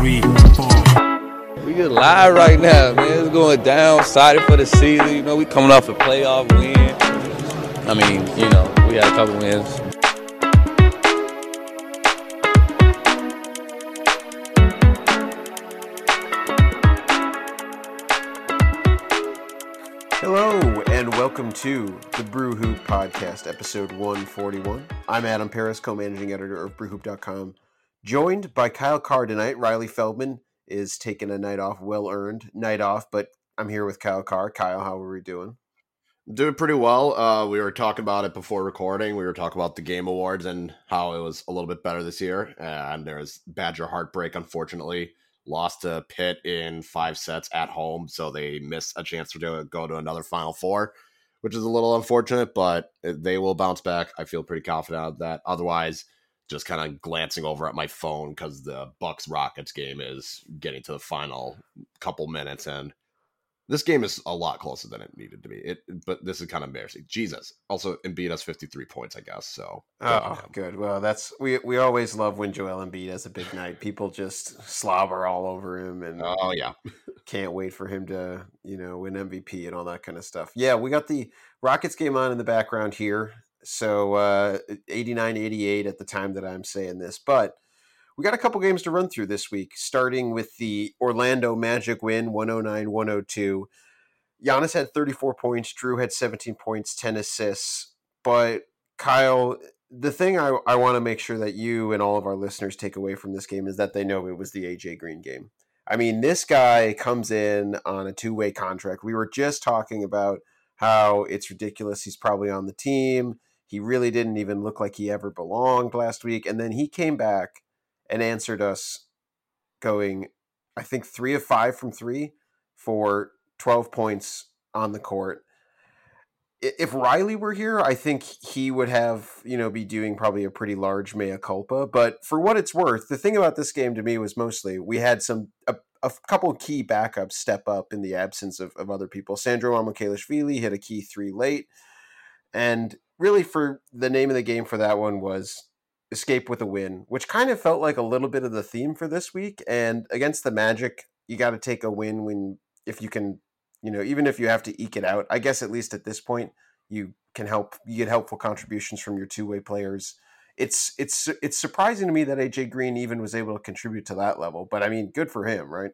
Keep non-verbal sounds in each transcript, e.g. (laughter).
three, four. We get live right now, man. It's going down. Excited for the season. You know, we coming off a playoff win. I mean, you know, we had a couple wins. Hello and welcome to the Brew Hoop Podcast, episode 141. I'm Adam Paris, co-managing editor of BrewHoop.com. Joined by Kyle Carr tonight. Riley Feldman is taking a night off, well earned night off, but I'm here with Kyle Carr. Kyle, how are we doing? Doing pretty well. Uh, we were talking about it before recording. We were talking about the game awards and how it was a little bit better this year. And there was Badger heartbreak, unfortunately. Lost to Pitt in five sets at home, so they missed a chance to go to another Final Four, which is a little unfortunate, but they will bounce back. I feel pretty confident of that. Otherwise, just kind of glancing over at my phone because the Bucks Rockets game is getting to the final couple minutes, and this game is a lot closer than it needed to be. It, but this is kind of embarrassing. Jesus. Also, Embiid has 53 points, I guess. So, oh, good. Well, that's we we always love when Joel Embiid has a big night. People just slobber all over him, and oh yeah, can't wait for him to you know win MVP and all that kind of stuff. Yeah, we got the Rockets game on in the background here. So uh, 89 88 at the time that I'm saying this, but we got a couple games to run through this week, starting with the Orlando Magic win 109 102. Giannis had 34 points, Jrue had 17 points, 10 assists. But Kyle, the thing I, I want to make sure that you and all of our listeners take away from this game is that they know it was the AJ Green game. I mean, this guy comes in on a two way contract. We were just talking about how it's ridiculous. He's probably on the team. He really didn't even look like he ever belonged last week. And then he came back and answered us going, I think three of five from three for 12 points on the court. If Riley were here, I think he would have, you know, be doing probably a pretty large mea culpa. But for what it's worth, the thing about this game to me was mostly we had some a, a couple key backups step up in the absence of, of other people. Sandro Mamukelashvili hit a key three late. And really for the name of the game for that one was escape with a win, which kind of felt like a little bit of the theme for this week. And against the Magic, you got to take a win when if you can, you know, even if you have to eke it out. I guess at least at this point, you can help. You get helpful contributions from your two way players. It's it's it's surprising to me that AJ Green even was able to contribute to that level. But I mean, good for him, right?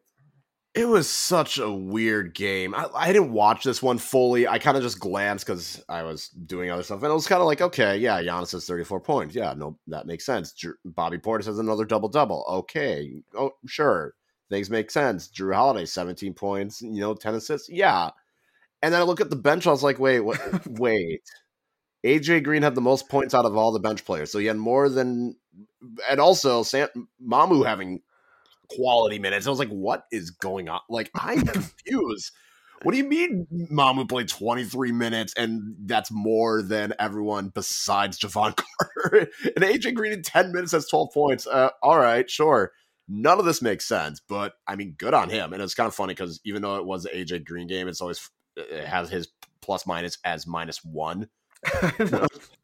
It was such a weird game. I, I didn't watch this one fully. I kind of just glanced because I was doing other stuff, and it was kind of like, okay, yeah, Giannis has thirty four points. Yeah, no, that makes sense. Bobby Portis has another double double. Okay, oh sure, things make sense. Jrue Holiday seventeen points. You know, ten assists. Yeah, and then I look at the bench. I was like, wait, what? (laughs) wait. AJ Green had the most points out of all the bench players, so he had more than, and also Sam, Mamu having quality minutes. I was like, what is going on? Like, I'm (laughs) confused. What do you mean Mamu played 23 minutes and that's more than everyone besides Jevon (laughs) Carter? and AJ Green in 10 minutes has 12 points. Uh, all right, sure. None of this makes sense, but I mean, good on him. And it's kind of funny because even though it was the AJ Green game, it's always it has his plus minus as minus one. (laughs)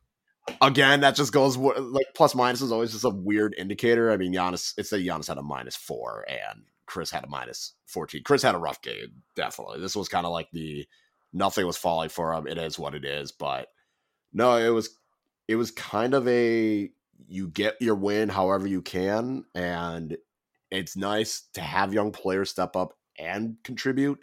Again, that just goes like plus minus is always just a weird indicator. I mean, Giannis, it's that Giannis had a minus four and Khris had a minus 14. Khris had a rough game, definitely. This was kind of like the nothing was falling for him. It is what it is. But no, it was it was kind of a you get your win however you can. And it's nice to have young players step up and contribute.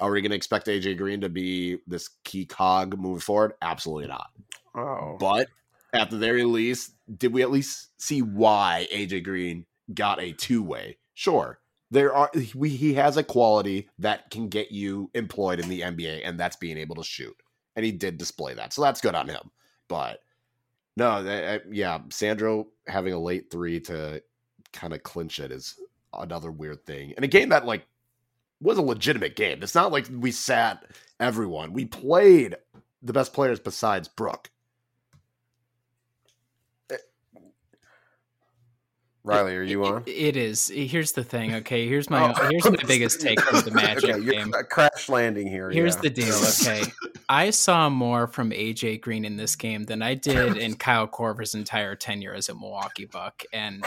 Are we going to expect AJ Green to be this key cog moving forward? Absolutely not. Oh. But at the very least, did we at least see why AJ Green got a two way? Sure. There are we, he has a quality that can get you employed in the NBA, and that's being able to shoot. And he did display that. So that's good on him. But no, yeah, Sandro having a late three to kind of clinch it is another weird thing. And a game that like was a legitimate game. It's not like we sat everyone. We played the best players besides Brook. Riley, are you on? It, it is. Here's the thing. Okay, here's my oh. (laughs) here's my biggest take from the (laughs) Magic okay, game. Crash landing here. Here's yeah. the deal. Okay, (laughs) I saw more from AJ Green in this game than I did in Kyle Korver's entire tenure as a Milwaukee Buck, and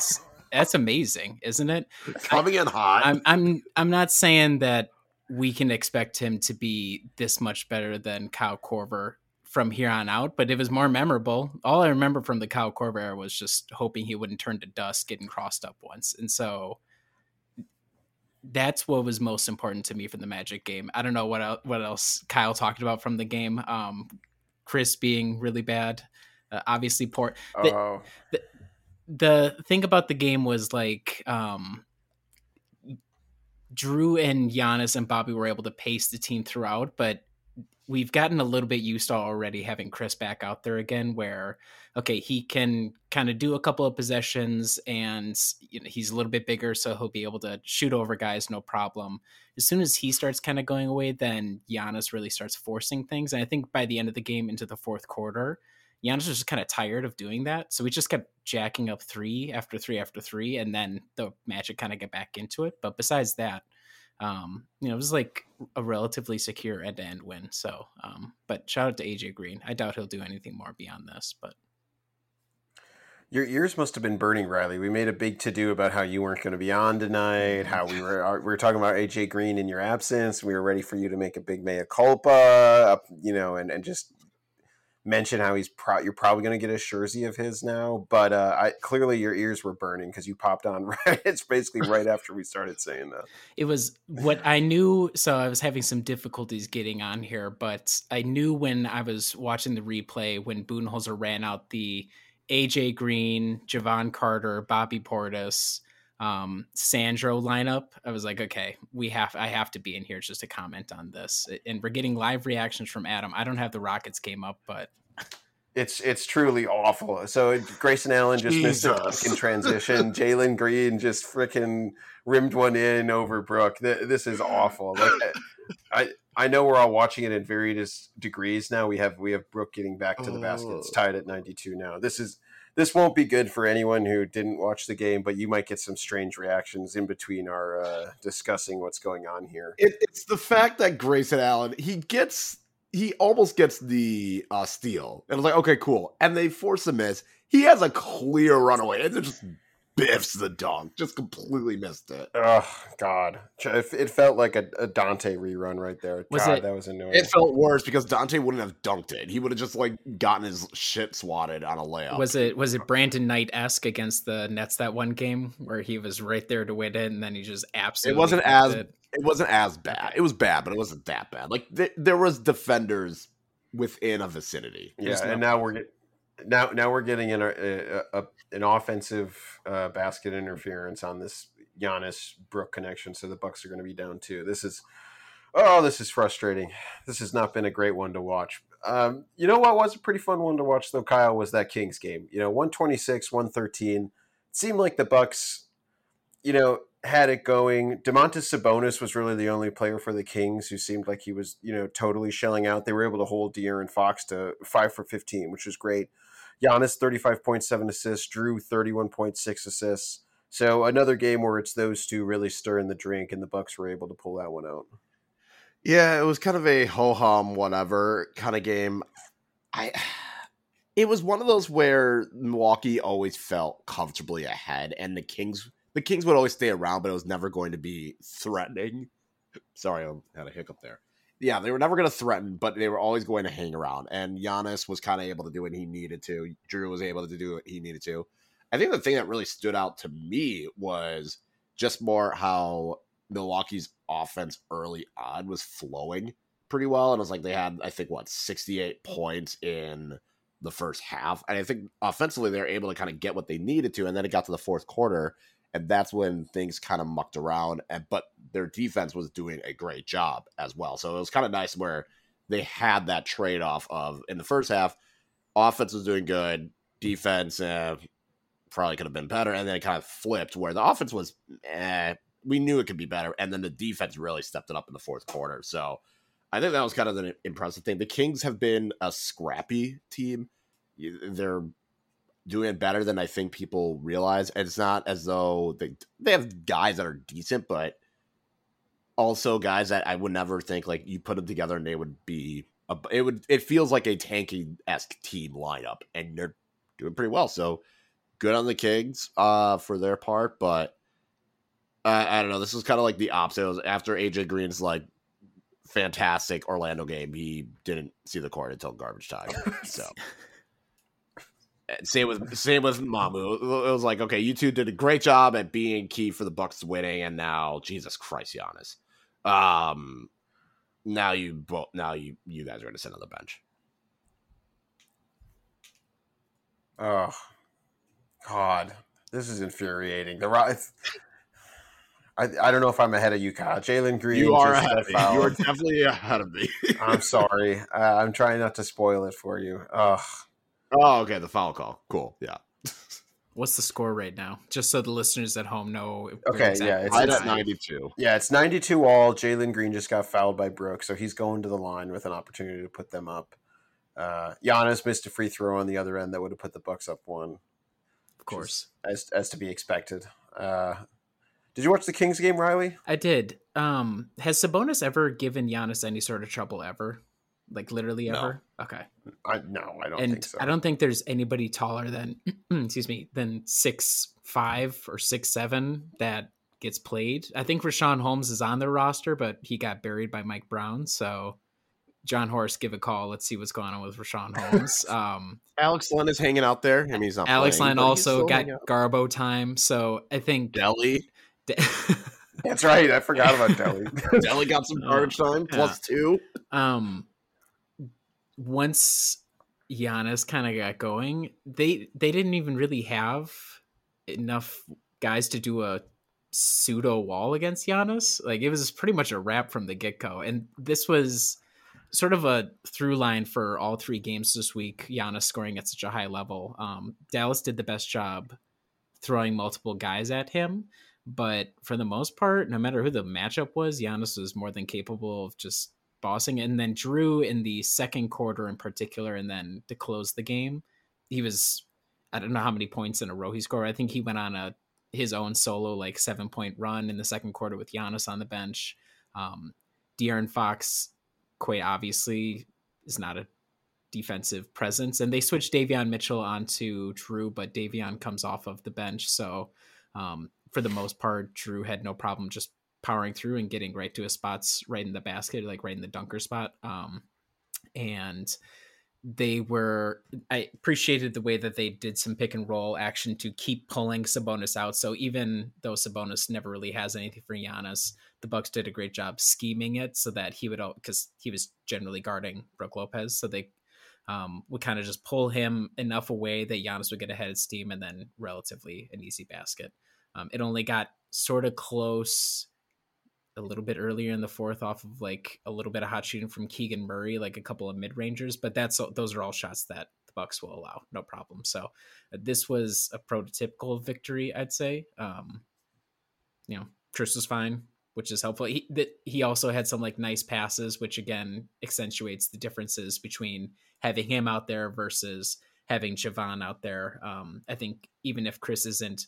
that's amazing, isn't it? Coming in hot. I'm I'm I'm not saying that we can expect him to be this much better than Kyle Korver from here on out, but it was more memorable. All I remember from the Kyle Korver era was just hoping he wouldn't turn to dust getting crossed up once. And so that's what was most important to me from the Magic game. I don't know what else, what else Kyle talked about from the game. Um, Khris being really bad, uh, obviously poor. The, Oh, the, the thing about the game was like um, Jrue and Giannis and Bobby were able to pace the team throughout, but we've gotten a little bit used to already having Khris back out there again, where okay, he can kind of do a couple of possessions and you know, he's a little bit bigger, so he'll be able to shoot over guys no problem. As soon as he starts kind of going away, then Giannis really starts forcing things. And I think by the end of the game into the fourth quarter, Giannis was just kind of tired of doing that. So we just kept jacking up three after three after three, and then the Magic kind of get back into it. But besides that, um, you know, it was like a relatively secure end to end win. So, um, but shout out to AJ Green. I doubt he'll do anything more beyond this, but your ears must have been burning, Riley. We made a big to do about how you weren't going to be on tonight. How we were uh, we were talking about AJ Green in your absence. We were ready for you to make a big mea culpa, you know, and and just mention how he's pro- you're probably going to get a jersey of his now. But uh, I clearly your ears were burning because you popped on (laughs) right. It's basically right after we started saying that. it was what I knew. So I was having some difficulties getting on here, but I knew when I was watching the replay when Budenholzer ran out the AJ Green, Jevon Carter, Bobby Portis, um, Sandro lineup. I was like, okay, we have I have to be in here just to comment on this. And we're getting live reactions from Adam. I don't have the Rockets game up, but It's it's truly awful. So Grayson Allen just missed a Jesus. fucking transition. (laughs) Jalen Green just freaking rimmed one in over Brook. Th- This is awful. Like I I know we're all watching it in various degrees now. We have we have Brook getting back to the basket. It's tied at 92 now. This is this won't be good for anyone who didn't watch the game, but you might get some strange reactions in between our uh, discussing what's going on here. It, it's the fact that Grayson Allen he gets he almost gets the uh, steal, and it's like okay, cool, and they force a miss. He has a clear runaway, and it just biffs the dunk, just completely missed it. Oh God, it it felt like a, a Donte rerun right there. Was God, it- that was annoying. It felt worse because Donte wouldn't have dunked it. He would have just like gotten his shit swatted on a layup. was it was it Brandon Knight esque against the Nets that one game where he was right there to win it and then he just absolutely It wasn't as- it? It wasn't as bad. It was bad, but it wasn't that bad. Like th- there was defenders within a vicinity. It Yeah, was and not- now we're get, now now we're getting an a, a, an offensive uh, basket interference on this Giannis Brook connection, so the Bucks are going to be down too. This is oh, this is frustrating. This has not been a great one to watch. Um, you know what was a pretty fun one to watch though, Kyle, was that Kings game. You know, one twenty six, one thirteen. It seemed like the Bucks, you know, had it going. Domantas Sabonis was really the only player for the Kings who seemed like he was, you know, totally shelling out. They were able to hold De'Aaron Fox to five for fifteen, which was great. Giannis thirty five point seven assists, Jrue thirty one point six assists. So another game where it's those two really stirring the drink, and the Bucks were able to pull that one out. Yeah, it was kind of a ho hum, whatever kind of game. I. It was one of those where Milwaukee always felt comfortably ahead, and the Kings, the Kings would always stay around, but it was never going to be threatening. Sorry, I had a hiccup there. Yeah, they were never going to threaten, but they were always going to hang around. And Giannis was kind of able to do what he needed to. Jrue was able to do what he needed to. I think the thing that really stood out to me was just more how Milwaukee's offense early on was flowing pretty well. And it was like they had, I think, what, 68 points in the first half. And I think offensively, they were able to kind of get what they needed to. And then it got to the fourth quarter. And that's when things kind of mucked around. And but their defense was doing a great job as well. So it was kind of nice where they had that trade off of in the first half, offense was doing good, defense uh, probably could have been better, and then it kind of flipped where the offense was, eh, we knew it could be better, and then the defense really stepped it up in the fourth quarter. So I think that was kind of an impressive thing. The Kings have been a scrappy team. They're doing it better than I think people realize. And it's not as though they they have guys that are decent, but also guys that I would never think like you put them together and they would be. A, it would. It feels like a tanky esque team lineup, and they're doing pretty well. So good on the Kings uh, for their part, but I don't know. This is kind of like the opposite. Was after AJ Green's like fantastic Orlando game, he didn't see the court until garbage time. So (laughs) same with same with Mamu. It was like, okay, you two did a great job at being key for the Bucks winning, and now Jesus Christ, Giannis. Um, now you both now you you guys are going to sit on the bench. Oh God, this is infuriating. The Rockets. I, I don't know if I'm ahead of you, Kyle. Jalen Green. You are ahead of me. You are definitely ahead of me. I'm sorry. (laughs) Uh, I'm trying not to spoil it for you. Ugh. Oh, okay. The foul call. Cool. Yeah. What's the score right now? Just so the listeners at home know. Okay, exactly yeah, it's, it's 92. Yeah, it's 92 all. Jalen Green just got fouled by Brooks, so he's going to the line with an opportunity to put them up. Uh, Giannis missed a free throw on the other end that would have put the Bucks up one. Of course, as as to be expected. Uh, did you watch the Kings game, Riley? I did. Um, has Sabonis ever given Giannis any sort of trouble ever? Like literally ever? No. Okay. I no, I don't and think so. I don't think there's anybody taller than (clears throat) excuse me than six five or six seven that gets played. I think Richaun Holmes is on their roster, but he got buried by Mike Brown. So Jon Horst, give a call. Let's see what's going on with Richaun (laughs) Holmes. Um, Alex Len is hanging out there. I mean, he's not. Alex playing, Len also got Garbo time. So I think Delly. (laughs) That's right. I forgot about Delly. (laughs) Delly got some garbage time plus yeah. two. Um, once Giannis kind of got going, they they didn't even really have enough guys to do a pseudo wall against Giannis. Like it was pretty much a wrap from the get go, and this was sort of a through line for all three games this week. Giannis scoring at such a high level. Um, Dallas did the best job throwing multiple guys at him, but for the most part, no matter who the matchup was, Giannis was more than capable of just bossing. And then Jrue in the second quarter in particular, and then to close the game, he was I don't know how many points in a row he scored. I think he went on a his own solo like seven point run in the second quarter with Giannis on the bench. Um, De'Aaron Fox, quite obviously, is not a defensive presence, and they switched Davion Mitchell onto Jrue but Davion comes off of the bench, so um, for the most part, Jrue had no problem just powering through and getting right to his spots right in the basket, like right in the dunker spot. Um, and they were I appreciated the way that they did some pick and roll action to keep pulling Sabonis out. So even though Sabonis never really has anything for Giannis, the Bucks did a great job scheming it so that he would because he was generally guarding Brook Lopez, so they um, would kind of just pull him enough away that Giannis would get ahead of steam and then relatively an easy basket. Um, it only got sort of close a little bit earlier in the fourth off of like a little bit of hot shooting from Keegan Murray, like a couple of mid rangers, but that's those are all shots that the Bucks will allow, no problem. So uh, this was a prototypical victory, I'd say. Um, you know, Khris was fine, which is helpful. He that he also had some like nice passes, which again accentuates the differences between having him out there versus having Jevon out there. Um, I think even if Khris isn't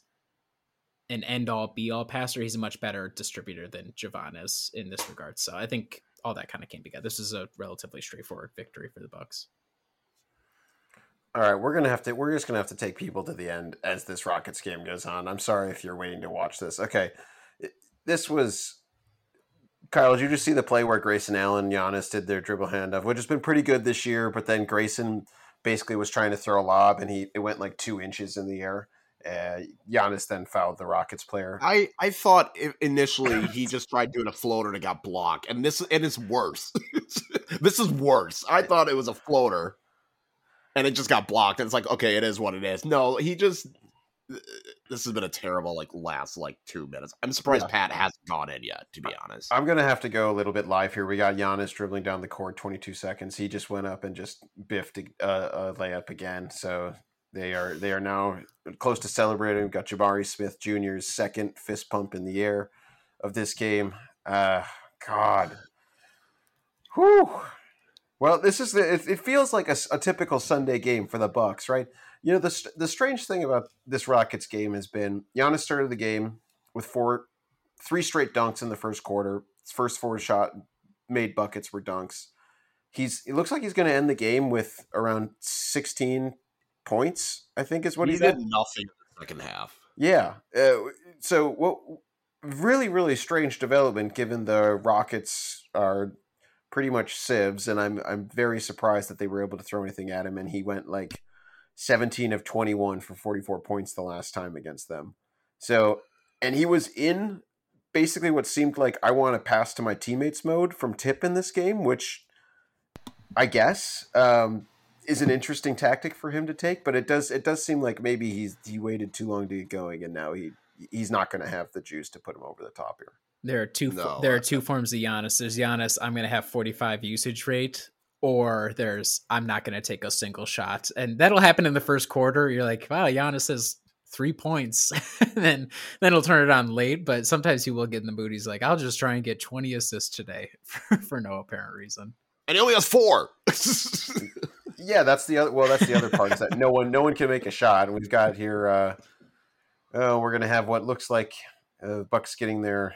an end all be all passer. He's a much better distributor than Jevon is in this regard. So I think all that kind of came together. This is a relatively straightforward victory for the Bucks. All right, we're gonna have to. We're just gonna have to take people to the end as this Rockets game goes on. I'm sorry if you're waiting to watch this. Okay, this was. Kyle, did you just see the play where Grayson Allen Giannis did their dribble handoff, which has been pretty good this year, but then Grayson basically was trying to throw a lob and he it went like two inches in the air. Uh, Giannis then fouled the Rockets player. I, I thought initially he just tried doing a floater and it got blocked, and this and it's worse. (laughs) this is worse. I thought it was a floater, and it just got blocked. And it's like, okay, it is what it is. No, he just. This has been a terrible like last like two minutes. I'm surprised yeah. Pat hasn't gone in yet. To be honest, I'm gonna have to go a little bit live here. We got Giannis dribbling down the court, 22 seconds. He just went up and just biffed a, a layup again. So they are they are now close to celebrating. We've got Jabari Smith Jr.'s second fist pump in the air of this game. Uh, God, whew. Well, this is the, it, it feels like a, a, typical Sunday game for the Bucks, right? You know the the strange thing about this Rockets game has been Giannis started the game with four, three straight dunks in the first quarter. His first four shot made buckets were dunks. He's it looks like he's going to end the game with around 16 points. I think is what he, he did. Nothing in the second half. Yeah. Uh, so what? Really, really strange development given the Rockets are pretty much sieves, and I'm I'm very surprised that they were able to throw anything at him, and he went like 17 of 21 for 44 points the last time against them. So, and he was in basically what seemed like I want to pass to my teammates mode from Tip in this game, which I guess um, is an interesting tactic for him to take. But it does it does seem like maybe he's he waited too long to get going, and now he he's not going to have the juice to put him over the top here. There are two. No, there are two forms of Giannis. There's Giannis. I'm going to have 45 usage rate, or there's I'm not going to take a single shot, and that'll happen in the first quarter. You're like, wow, Giannis has three points, and (laughs) then then he'll turn it on late. But sometimes he will get in the mood. He's like, I'll just try and get 20 assists today (laughs) for, for no apparent reason. And he only has four. (laughs) Yeah, that's the other. Well, that's the other part is that no one, no one can make a shot. And we've got here. Uh, oh, we're gonna have what looks like uh, Bucks getting their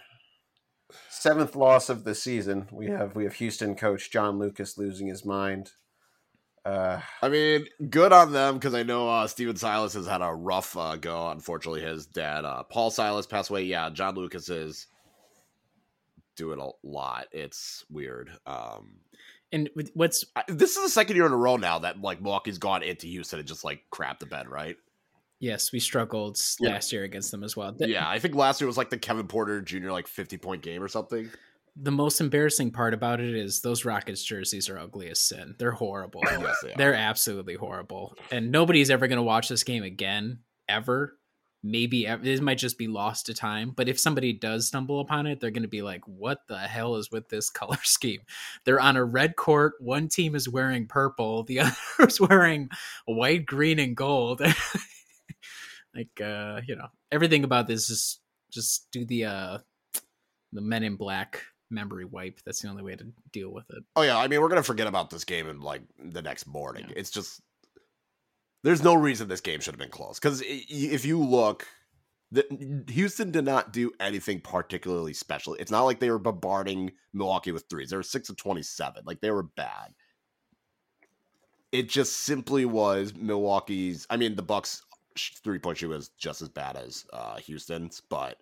seventh loss of the season. We have we have Houston coach John Lucas losing his mind. Uh, I mean, good on them because I know uh, Stephen Silas has had a rough uh, go. Unfortunately, his dad, uh, Paul Silas, passed away. Yeah, John Lucas is doing a lot. It's weird. Um, And what's this is the second year in a row now that like Milwaukee's gone into Houston and just like crap the bed, right? yes, we struggled Yeah. last year against them as well. The- Yeah, I think last year was like the Kevin Porter Jr. like fifty point game or something. The most embarrassing part about it is those Rockets jerseys are ugly as sin. They're horrible. Yes, they are. They're absolutely horrible. And nobody's ever going to watch this game again, ever. Maybe this might just be lost to time. But if somebody does stumble upon it, they're going to be like, what the hell is with this (laughs) color scheme? They're on a red court. One team is wearing purple, the (laughs) other is wearing white, green, and gold. (laughs) like, uh, you know, everything about this is just do the, uh, the men in black memory wipe. That's the only way to deal with it. Oh yeah, I mean we're gonna forget about this game in like the next morning. It's just there's no reason this game should have been close because if you look, the, Houston did not do anything particularly special. It's not like they were bombarding Milwaukee with threes. They were six of twenty-seven. Like they were bad. It just simply was Milwaukee's. I mean, the Bucks three-point shoot was just as bad as uh, Houston's, but.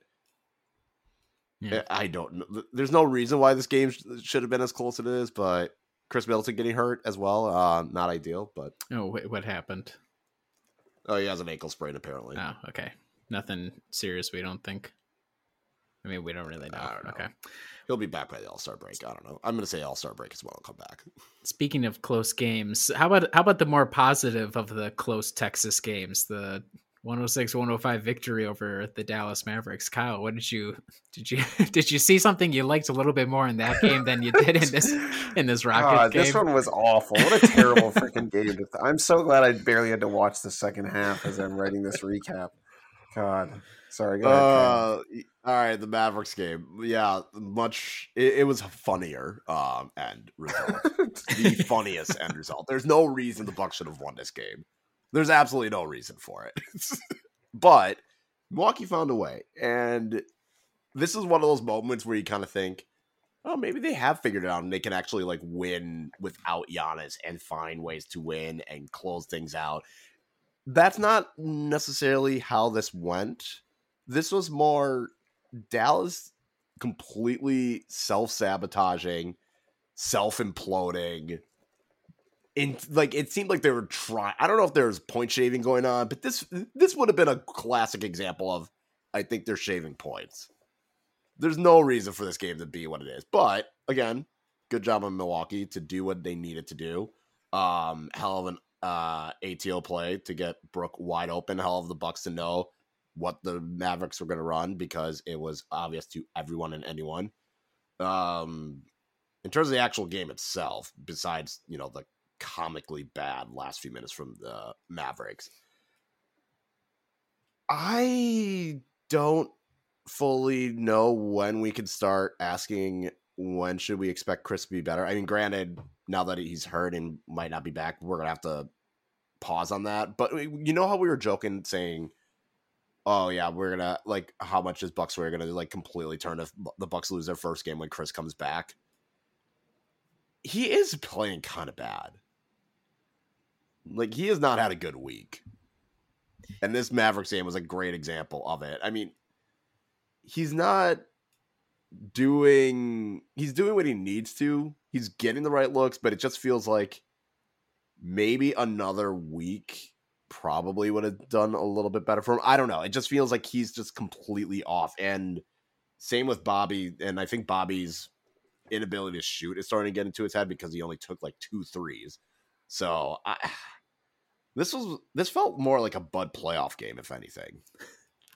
Yeah. I don't know. There's no reason why this game sh- should have been as close as it is, but Khris Middleton getting hurt as well, uh, not ideal. But Oh, wait, what happened? Oh, he has an ankle sprain apparently. Oh, okay. Nothing serious, we don't think. I mean, we don't really know. I don't know. Okay. He'll be back by the All Star break. I don't know. I'm gonna say All Star break as well. and come back. Speaking of close games, how about how about the more positive of the close Texas games? The 106-105 victory over the Dallas Mavericks. Kyle, what did you did you (laughs) did you see something you liked a little bit more in that game than you did in this (laughs) in this Rockets God, game? this one was awful. What a terrible freaking game! I'm so glad I barely had to watch the second half as I'm writing this recap. God, sorry. Go ahead, Uh, y- all right, the Mavericks game. Yeah, much. It, it was funnier. Um, end result. (laughs) the funniest end result. There's no reason the Bucks should have won this game. There's absolutely no reason for it. (laughs) but Milwaukee found a way, and this is one of those moments where you kind of think, oh, maybe they have figured it out, and they can actually like win without Giannis and find ways to win and close things out. That's not necessarily how this went. This was more Dallas completely self sabotaging, self imploding. In like it seemed like they were trying. I don't know if there was point shaving going on, but this this would have been a classic example of I think they're shaving points. There's no reason for this game to be what it is, but again, good job on Milwaukee to do what they needed to do. Um, hell of an uh ATO play to get Brook wide open. Hell of the Bucks to know what the Mavericks were going to run because it was obvious to everyone and anyone. Um, in terms of the actual game itself, besides you know the comically bad last few minutes from the Mavericks, I don't fully know when we can start asking when should we expect Khris to be better. I mean, granted, now that he's hurt and might not be back, we're gonna have to pause on that. But you know how we were joking saying oh yeah, we're gonna like how much is Bucks we're gonna like completely turn if the Bucks lose their first game when Khris comes back. He is playing kind of bad. Like he has not had a good week. And this Mavericks game was a great example of it. I mean, he's not doing he's doing what he needs to. He's getting the right looks, but it just feels like maybe another week probably would have done a little bit better for him. I don't know. It just feels like he's just completely off. And same with Bobby. And I think Bobby's inability to shoot is starting to get into his head because he only took like two threes. So I, (sighs) this was this felt more like a Bud playoff game, if anything.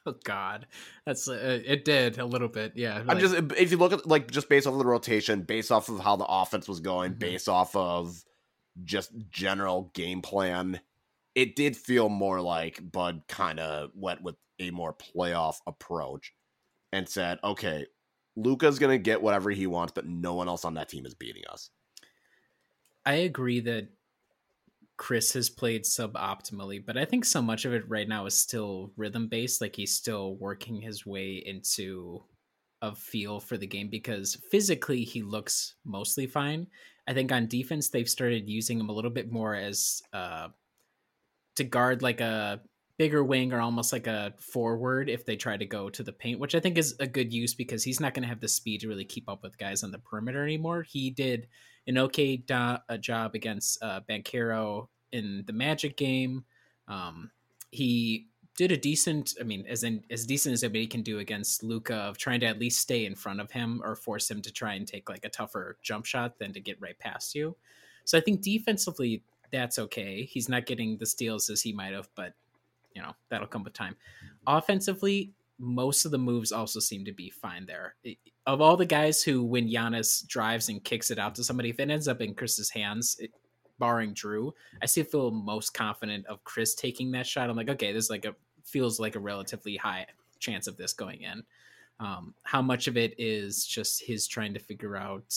Oh God, that's uh, it. Did a little bit, yeah. I'm just if you look at like just based off of the rotation, based off of how the offense was going, Mhm. based off of just general game plan, it did feel more like Bud kind of went with a more playoff approach and said, "Okay, Luka's gonna get whatever he wants, but no one else on that team is beating us." I agree that Khris has played suboptimally, but I think so much of it right now is still rhythm based. Like he's still working his way into a feel for the game because physically he looks mostly fine. I think on defense they've started using him a little bit more as uh, to guard like a bigger wing or almost like a forward if they try to go to the paint, which I think is a good use because he's not going to have the speed to really keep up with guys on the perimeter anymore. He did an okay a job against uh, Banchero in the Magic game. Um, he did a decent, I mean, as in as decent as anybody can do against Luka of trying to at least stay in front of him or force him to try and take like a tougher jump shot than to get right past you. So I think defensively that's okay. He's not getting the steals as he might have, but you know that'll come with time. Offensively, most of the moves also seem to be fine there. Of all the guys who, when Giannis drives and kicks it out to somebody, if it ends up in Khris's hands, it, barring Jrue, I still feel most confident of Khris taking that shot. I'm like, okay, this is like a feels like a relatively high chance of this going in. Um, how much of it is just his trying to figure out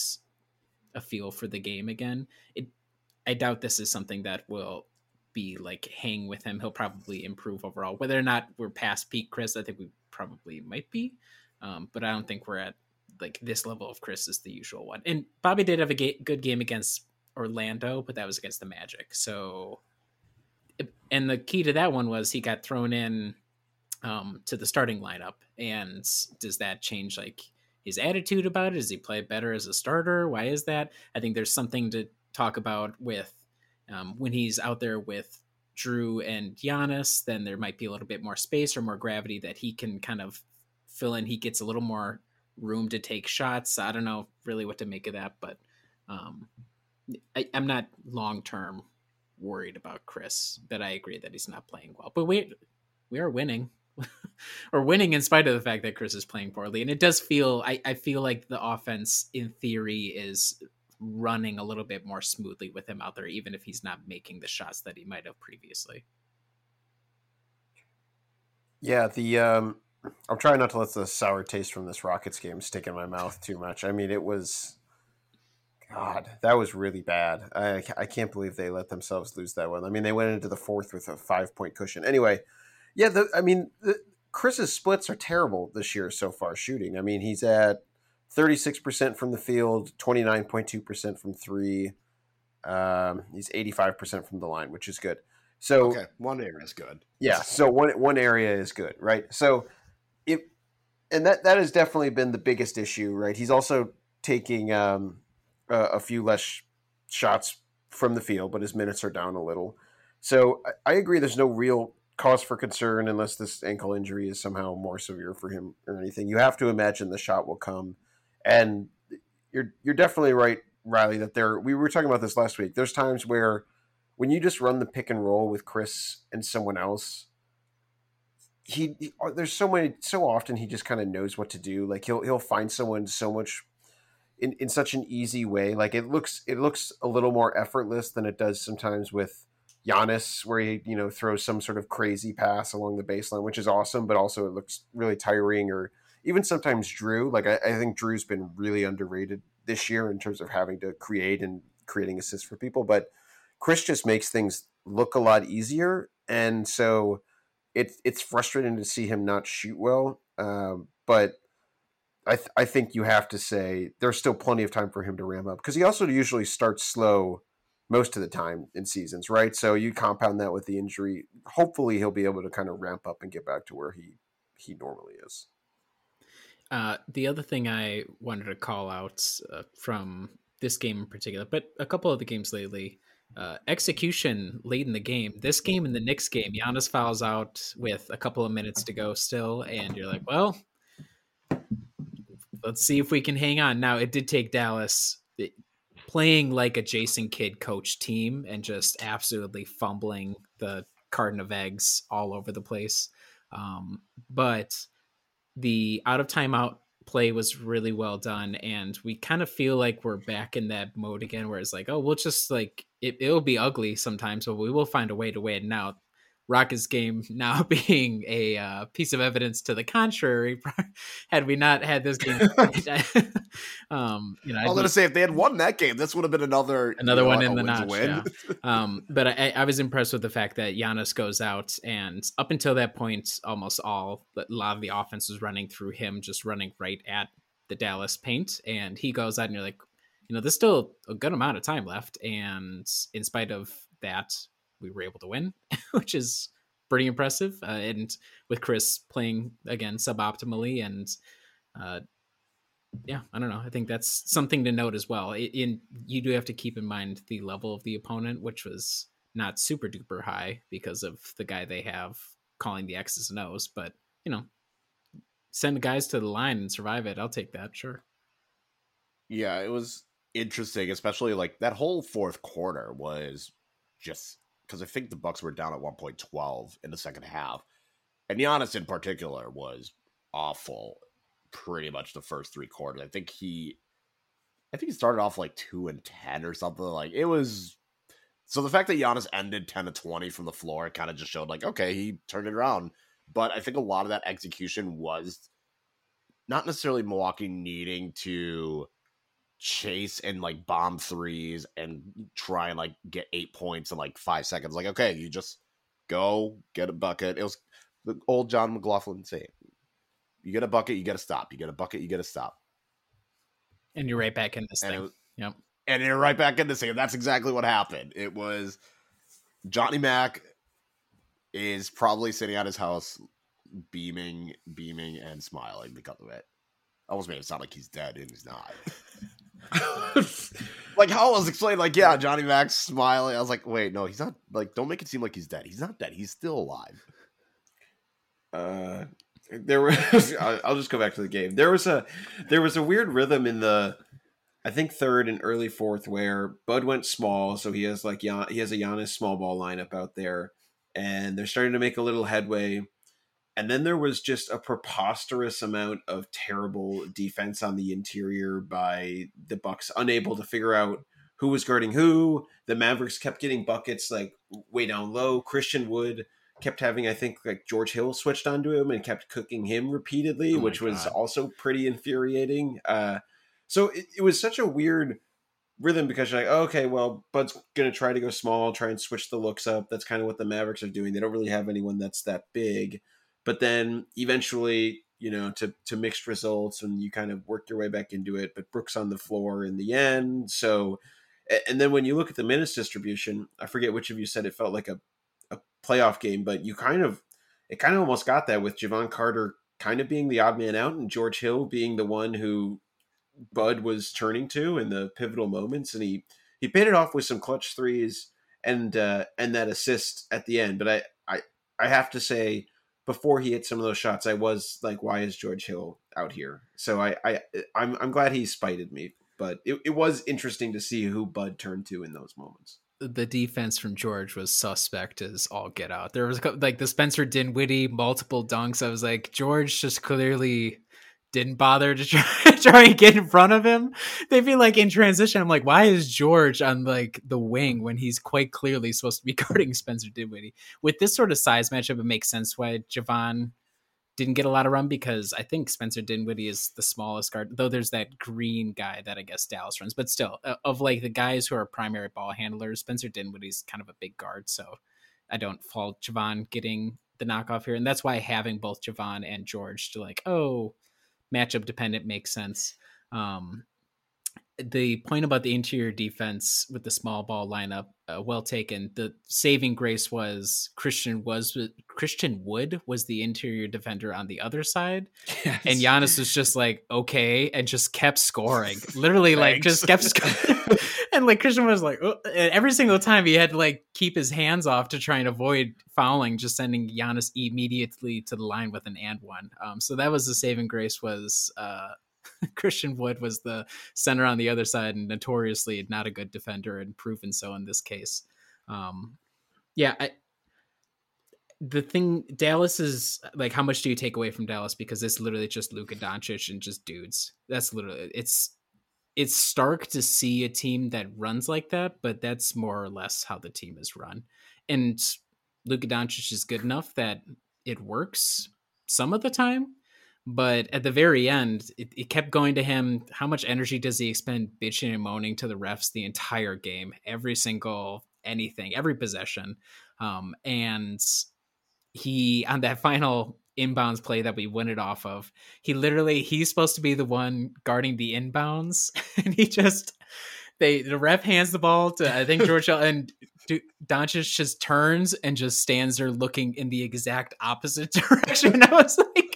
a feel for the game again? It, I doubt this is something that will be like hang with him. He'll probably improve overall. Whether or not we're past peak Khris, I think we probably might be, um, but I don't think we're at like this level of Khris is the usual one. And Bobby did have a ga- good game against Orlando, but that was against the Magic. So, and the key to that one was he got thrown in um, to the starting lineup. And does that change like his attitude about it? Does he play better as a starter? Why is that? I think there's something to talk about with um, when he's out there with Jrue and Giannis. Then there might be a little bit more space or more gravity that he can kind of fill in. He gets a little more room to take shots. I don't know really what to make of that, but um, I, I'm not long term worried about Khris. But I agree that he's not playing well. But we we are winning. (laughs) or winning in spite of the fact that Khris is playing poorly. And it does feel I, I feel like the offense in theory is running a little bit more smoothly with him out there, even if he's not making the shots that he might have previously. Yeah, the um, I'm trying not to let the sour taste from this Rockets game stick in my mouth too much. I mean, it was, God, that was really bad. I I can't believe they let themselves lose that one. I mean, they went into the fourth with a five point cushion. Anyway, yeah, the I mean, the, Khris's splits are terrible this year so far shooting. I mean, he's at 36% from the field, 29.2% from three. Um, he's 85% from the line, which is good. So Okay, one area is good. yeah so one one area is good right so if and that that has definitely been the biggest issue right he's also taking um a, a few less shots from the field but his minutes are down a little so I, I agree there's no real cause for concern unless this ankle injury is somehow more severe for him or anything you have to imagine the shot will come and you're you're definitely right riley that there we were talking about this last week there's times where when you just run the pick and roll with Khris and someone else, he, he uh, there's so many so often he just kind of knows what to do. Like he'll he'll find someone so much in, in such an easy way. Like it looks it looks a little more effortless than it does sometimes with Giannis, where he you know throws some sort of crazy pass along the baseline, which is awesome, but also it looks really tiring. Or even sometimes Jrue, like I, I think Jrue's been really underrated this year in terms of having to create and creating assists for people, but Khris just makes things look a lot easier, and so it's it's frustrating to see him not shoot well. Um, but I th- I think you have to say there's still plenty of time for him to ramp up because he also usually starts slow most of the time in seasons, right? So you compound that with the injury. Hopefully, he'll be able to kind of ramp up and get back to where he he normally is. Uh, the other thing I wanted to call out uh, from this game in particular, but a couple of the games lately, uh, execution late in the game. This game and the Knicks game, Giannis fouls out with a couple of minutes to go still, and you're like, well, let's see if we can hang on. Now, it did take Dallas playing like a Jason Kidd coach team and just absolutely fumbling the carton of eggs all over the place. Um, but the out of timeout play was really well done and we kind of feel like we're back in that mode again where it's like oh we'll just like it, it'll be ugly sometimes but we will find a way to win. Now Rockets game (laughs) now (laughs) being a uh, piece of evidence to the contrary. (laughs) had we not had this game, um, you know, I was going to say if they had won that game, this would have been another another you know, one in the notch. Yeah. um, but I, I, was impressed with the fact that Giannis goes out, and up until that point, almost all a lot of the offense was running through him, just running right at the Dallas paint, and he goes out, and you're like, you know, there's still a good amount of time left, and in spite of that, we were able to win, (laughs) which is pretty impressive. Uh, and with Khris playing again suboptimally, and uh, yeah, I don't know. I think that's something to note as well. In you do have to keep in mind the level of the opponent, which was not super duper high because of the guy they have calling the X's and O's. But you know, send the guys to the line and survive it. I'll take that. Sure. Yeah, it was interesting, especially like that whole fourth quarter was just because I think the Bucks were down at one point twelve in the second half, and Giannis in particular was awful. Pretty much the first three quarters. I think he, I think he started off like two and ten or something. Like it was. So the fact that Giannis ended ten to twenty from the floor kind of just showed like okay he turned it around. But I think a lot of that execution was not necessarily Milwaukee needing to chase and like bomb threes and try and like get eight points in like five seconds. Like, okay, you just go get a bucket. It was the old Jon McGlocklin saying, you get a bucket, you get to stop. You get a bucket, you get to stop. And you're right back in this and thing. Was, yep. And you're right back in this thing. That's exactly what happened. It was Johnny Mac is probably sitting at his house beaming, beaming, and smiling because of it. I almost made it sound like he's dead and he's not. (laughs) (laughs) like how I was explained, like, yeah, Johnny Mac's smiling. I was like, wait, no, he's not like don't make it seem like he's dead. He's not dead. He's still alive. Uh there was (laughs) I'll just go back to the game. There was a there was a weird rhythm in the I think third and early fourth where Bud went small, so he has like he has a Giannis small ball lineup out there, and they're starting to make a little headway and then there was just a preposterous amount of terrible defense on the interior by the Bucks, unable to figure out who was guarding who. The Mavericks kept getting buckets like way down low. Christian Wood kept having, I think, like George Hill switched onto him and kept cooking him repeatedly, oh which God. was also pretty infuriating. Uh, so it, it, was such a weird rhythm because you're like, oh, okay, well, Bud's going to try to go small, try and switch the looks up. That's kind of what the Mavericks are doing. They don't really have anyone that's that big but then eventually you know to to mixed results and you kind of work your way back into it but brooks on the floor in the end. So and then when you look at the minutes distribution i forget which of you said it felt like a, a playoff game but you kind of it kind of almost got that with Jevon Carter kind of being the odd man out and George Hill being the one who Bud was turning to in the pivotal moments. And he he paid it off with some clutch threes and uh and that assist at the end. But I I I have to say before he hit some of those shots, I was like, "Why is George Hill out here?" So I, I I'm I'm glad he spited me, but it, it was interesting to see who Bud turned to in those moments. The defense from George was suspect as all get out. There was like the Spencer Dinwiddie multiple dunks. I was like, George just clearly didn't bother to (laughs) try, try and get in front of him. They'd be like in transition. I'm like, why is George on like the wing when he's quite clearly supposed to be (laughs) guarding Spencer Dinwiddie? With this sort of size matchup, it makes sense why Jevon didn't get a lot of run because I think Spencer Dinwiddie is the smallest guard, though there's that green guy that I guess Dallas runs. But still, of like the guys who are primary ball handlers, Spencer Dinwiddie's kind of a big guard. So I don't fault Jevon getting the knockoff here. And that's why having both Jevon and George to like, oh, matchup dependent makes sense. Um, the point about the interior defense with the small ball lineup, uh, well taken. The saving grace was Christian was Christian Wood was the interior defender on the other side, yes. and Giannis was just like okay, and just kept scoring. Literally, like just kept scoring. (laughs) and like Christian was like every single time he had to like keep his hands off to try and avoid fouling, just sending Giannis immediately to the line with an and one. Um, so that was the saving grace was. Uh, (laughs) Christian Wood was the center on the other side and notoriously not a good defender and proven so in this case. Um, yeah, I, the thing Dallas is like, how much do you take away from Dallas? Because it's literally just Luka Doncic and just dudes. That's literally it's it's stark to see a team that runs like that, but that's more or less how the team is run. And Luka Doncic is good enough that it works some of the time, but at the very end, it, it, kept going to him. How much energy does he expend bitching and moaning to the refs the entire game, every single anything, every possession? Um, and he on that (laughs) final inbounds play that we win it off of, he literally he's supposed to be the one guarding the inbounds, (laughs) and he just they the ref hands the ball to I think George and Doncic just turns and just stands there looking in the exact opposite (laughs) direction. And I was like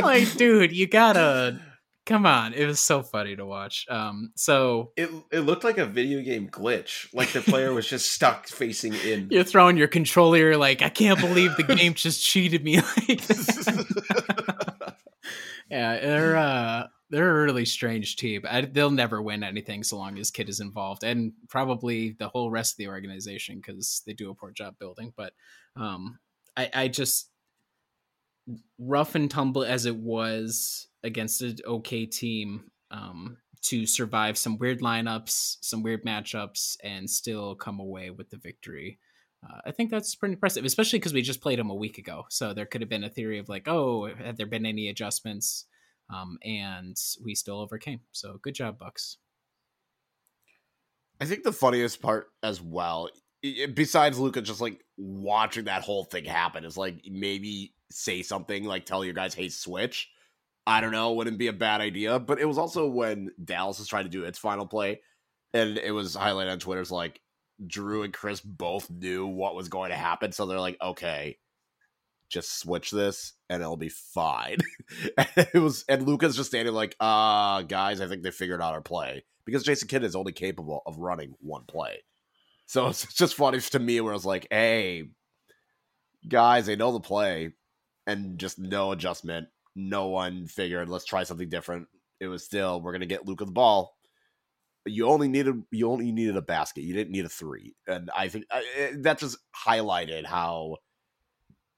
like, dude, you gotta come on. It was so funny to watch. Um, so it it looked like a video game glitch. Like the player was just stuck facing in. You're throwing your controller. Like, I can't believe the game just cheated me (laughs) like (laughs) yeah, they're uh, they're a really strange team. I, they'll never win anything so long as Kidd is involved, and probably the whole rest of the organization because they do a poor job building. But um, I, I just rough and tumble as it was against an okay team um, to survive some weird lineups, some weird matchups, and still come away with the victory. Uh, I think that's pretty impressive, especially because we just played them a week ago. So there could have been a theory of like, oh, had there been any adjustments? Um, and we still overcame. So good job, Bucks. I think the funniest part as well, besides Luka just like watching that whole thing happen, is like maybe say something like tell your guys, hey, switch. I don't know, wouldn't be a bad idea. But it was also when Dallas was trying to do its final play, and it was highlighted on Twitter's like Jrue and Khris both knew what was going to happen, so they're like, okay, just switch this and it'll be fine. (laughs) it was and Luka's just standing like, uh, guys, I think they figured out our play. Because Jason Kidd is only capable of running one play. So it's (laughs) just funny to me where I was like, hey, guys, they know the play and just no adjustment. No one figured let's try something different. It was still we're gonna get Luka the ball. You only needed you only needed a basket. You didn't need a three, and I think that just highlighted how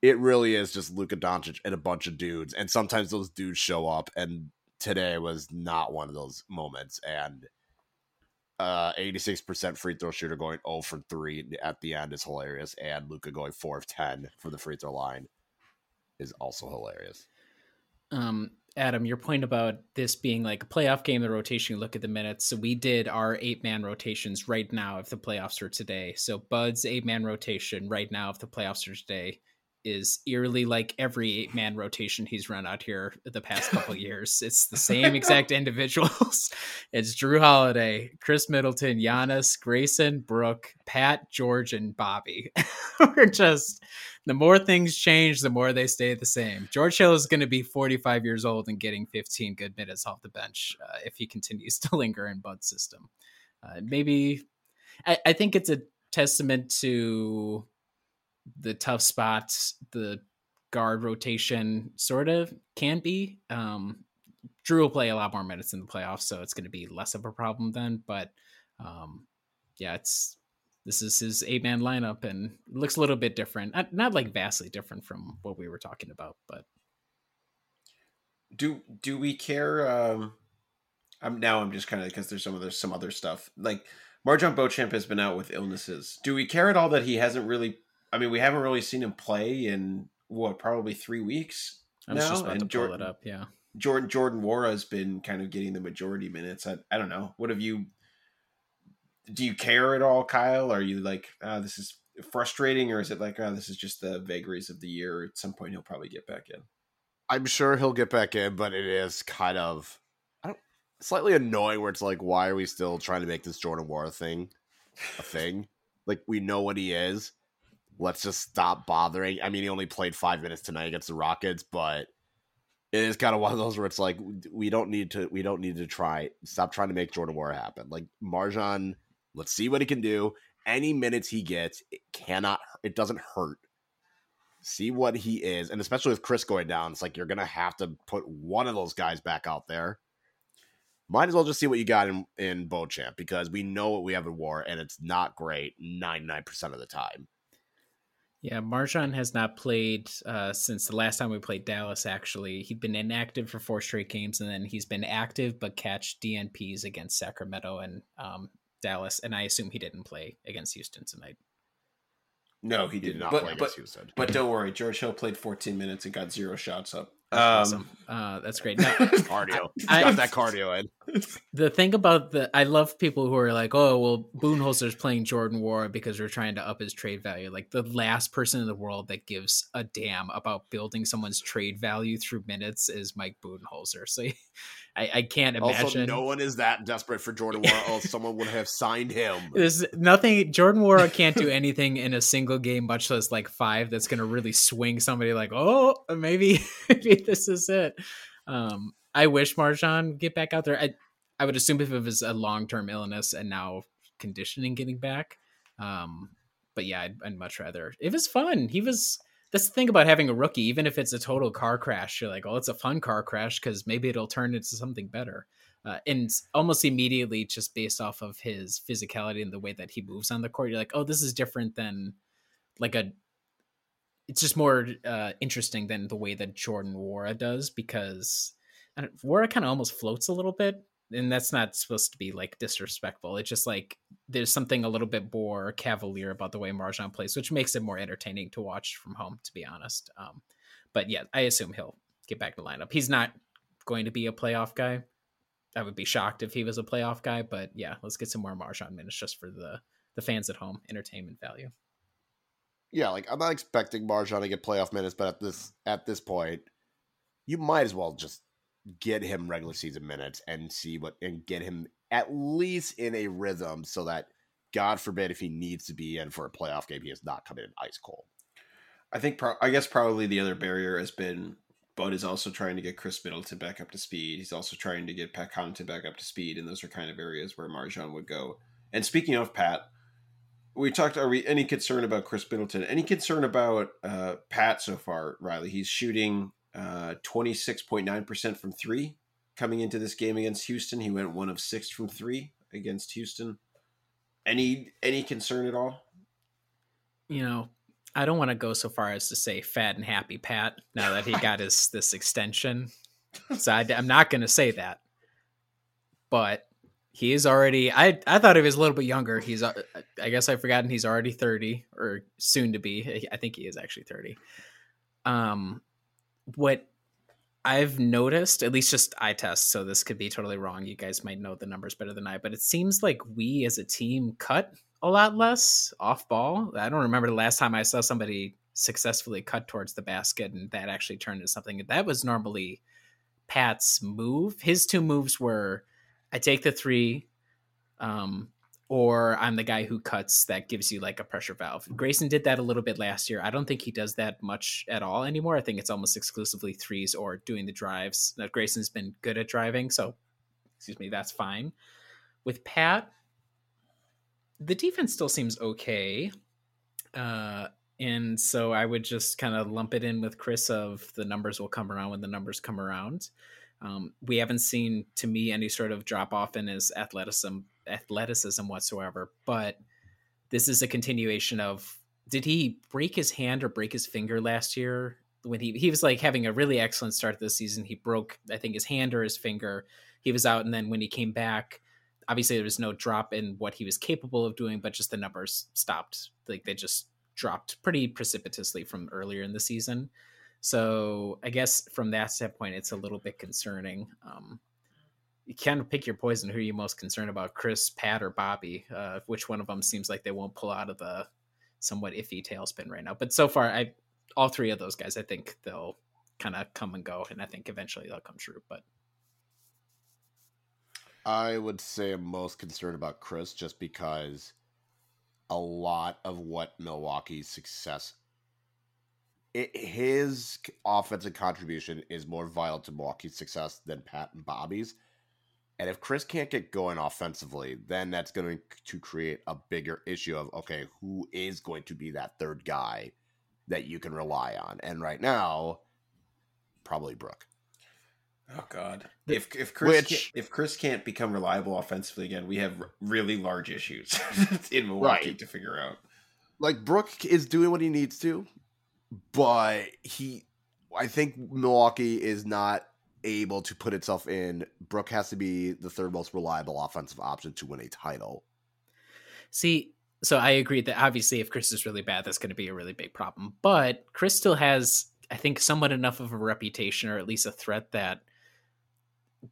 it really is just Luka Doncic and a bunch of dudes. And sometimes those dudes show up, and today was not one of those moments. And uh 86% free throw shooter going 0 for 3 at the end is hilarious. And Luka going 4 of 10 for the free throw line is also hilarious. Um, Adam, your point about this being like a playoff game, the rotation, you look at the minutes. So we did our eight man rotations right now if the playoffs are today. So Bud's eight man rotation right now if the playoffs are today is eerily like every eight man rotation he's run out here the past couple (laughs) years. It's the same exact individuals. (laughs) it's Jrue Holiday, Khris Middleton, Giannis, Grayson, Brook, Pat, George, and Bobby. (laughs) We're just the more things change, the more they stay the same. George Hill is going to be 45 years old and getting 15 good minutes off the bench uh, if he continues (laughs) to linger in Bud's system. Uh, maybe I, I think it's a testament to the tough spots, the guard rotation sort of can be. Um, Jrue will play a lot more minutes in the playoffs, so it's going to be less of a problem then. But um, yeah, it's this is his eight man lineup and looks a little bit different. Not, not like vastly different from what we were talking about, but do do we care? Um, I'm now I'm just kind of because there's some other some other stuff like MarJon Beauchamp has been out with illnesses. Do we care at all that he hasn't really I mean, we haven't really seen him play in what probably three weeks I was now. Just about and to Jordan, pull it up, yeah. Jordan Jordan Nwora has been kind of getting the majority minutes. I, I don't know. What have you? Do you care at all, Kyle? Are you like, oh, this is frustrating, or is it like, oh, this is just the vagaries of the year? At some point, he'll probably get back in. I'm sure he'll get back in, but it is kind of. I don't. slightly annoying where it's like, why are we still trying to make this Jordan Nwora thing a thing? like we know what he is. Let's just stop bothering. I mean, he only played five minutes tonight against the Rockets, but it is kind of one of those where it's like we don't need to we don't need to try stop trying to make Jordan Nwora happen. Like MarJon, let's see what he can do. Any minutes he gets, it cannot it doesn't hurt. See what he is, and especially with Khris going down, it's like you're gonna have to put one of those guys back out there. Might as well just see what you got in in Beauchamp because we know what we have in Nwora, and it's not great ninety nine percent of the time. Yeah, MarJon has not played uh, since the last time we played Dallas. Actually, he'd been inactive for four straight games, and then he's been active but catch DNPs against Sacramento and um, Dallas. And I assume he didn't play against Houston tonight. No, he, He did did not but, play but, against Houston. but don't worry, George Hill played 14 minutes and got zero shots up. That's Um, awesome. Uh, that's great. Now, (laughs) cardio. I- got that cardio in. (laughs) the thing about the I love people who are like, oh well, Budenholzer's playing Jordan Nwora because we're trying to up his trade value. Like the last person in the world that gives a damn about building someone's trade value through minutes is Mike Budenholzer. So (laughs) I, I can't imagine. Also, no one is that desperate for Jordan War, else someone would have signed him. (laughs) There's nothing. Jordan Nwora can't do anything in a single game, much less like five. That's going to really swing somebody. Like, oh, maybe, maybe this is it. Um, I wish would get back out there. I, I would assume if it was a long term illness and now conditioning getting back. Um, but yeah, I'd, I'd much rather. It was fun. He was. That's the thing about having a rookie. Even if it's a total car crash, you're like, oh, it's a fun car crash because maybe it'll turn into something better uh, and almost immediately just based off of his physicality and the way that he moves on the court you're like oh this is different than like a it's just more uh, interesting than the way that Jordan Nwora does because Nwora kind of almost floats a little bit and that's not supposed to be like disrespectful. It's just like there's something a little bit more cavalier about the way MarJon plays which makes it more entertaining to watch from home to be honest um, but yeah i assume he'll get back to lineup. He's not going to be a playoff guy. I would be shocked if he was a playoff guy, but yeah, let's get some more MarJon minutes just for the the fans at home, entertainment value. Yeah, like I'm not expecting MarJon to get playoff minutes, but at this at this point, you might as well just get him regular season minutes and see what and get him at least in a rhythm so that God forbid if he needs to be in for a playoff game, he is not coming in ice cold. I think, pro- I guess, probably the other barrier has been Bud is also trying to get Khris Middleton back up to speed. He's also trying to get Pat Connaughton back up to speed, and those are kind of areas where MarJon would go. And speaking of Pat, we talked. Are we any concern about Khris Middleton? Any concern about uh, Pat so far, Riley? He's shooting twenty six point nine percent from three coming into this game against Houston. He went one of six from three against Houston. Any any concern at all? You know, I don't want to go so far as to say fat and happy Pat now that he (laughs) got his this extension. So I, am not going to say that. But he is already. I I thought he was a little bit younger. He's. uh, I guess I've forgotten he's already thirty or soon to be. I think he is actually thirty. Um, what I've noticed, at least just eye test, so this could be totally wrong. You guys might know the numbers better than I, but it seems like we as a team cut a lot less off ball. I don't remember the last time I saw somebody successfully cut towards the basket and that actually turned into something. That was normally Pat's move. His two moves were I take the three, um, or I'm the guy who cuts that gives you like a pressure valve. Grayson did that a little bit last year. I don't think he does that much at all anymore. I think it's almost exclusively threes or doing the drives. Now, Grayson's been good at driving, so excuse me, that's fine. With Pat, the defense still seems okay. Uh, and so I would just kind of lump it in with Khris of the numbers will come around when the numbers come around. Um, we haven't seen to me any sort of drop off in his athleticism athleticism whatsoever, but this is a continuation of did he break his hand or break his finger last year when he he was like having a really excellent start this season. He broke I think his hand or his finger. He was out and then when he came back, obviously there was no drop in what he was capable of doing, but just the numbers stopped. Like they just dropped pretty precipitously from earlier in the season. So I guess from that standpoint, it's a little bit concerning. Um, you kind of pick your poison. Who are you most concerned about, Khris, Pat, or Bobby? Uh, which one of them seems like they won't pull out of the somewhat iffy tailspin right now? But so far, I all three of those guys, I think they'll kind of come and go, and I think eventually they'll come true. But I would say I'm most concerned about Khris just because a lot of what Milwaukee's success it, his offensive contribution is more vital to Milwaukee's success than Pat and Bobby's. And if Khris can't get going offensively, then that's going to create a bigger issue of okay, who is going to be that third guy that you can rely on? And right now, probably Brook. Oh God! If if Khris Which, can't, if Khris can't become reliable offensively again, we have really large issues (laughs) in Milwaukee right. to figure out. Like Brook is doing what he needs to, but he, I think Milwaukee is not able to put itself in. Brook has to be the third most reliable offensive option to win a title. See, so I agree that obviously if Khris is really bad, that's going to be a really big problem. But Khris still has, I think, somewhat enough of a reputation or at least a threat that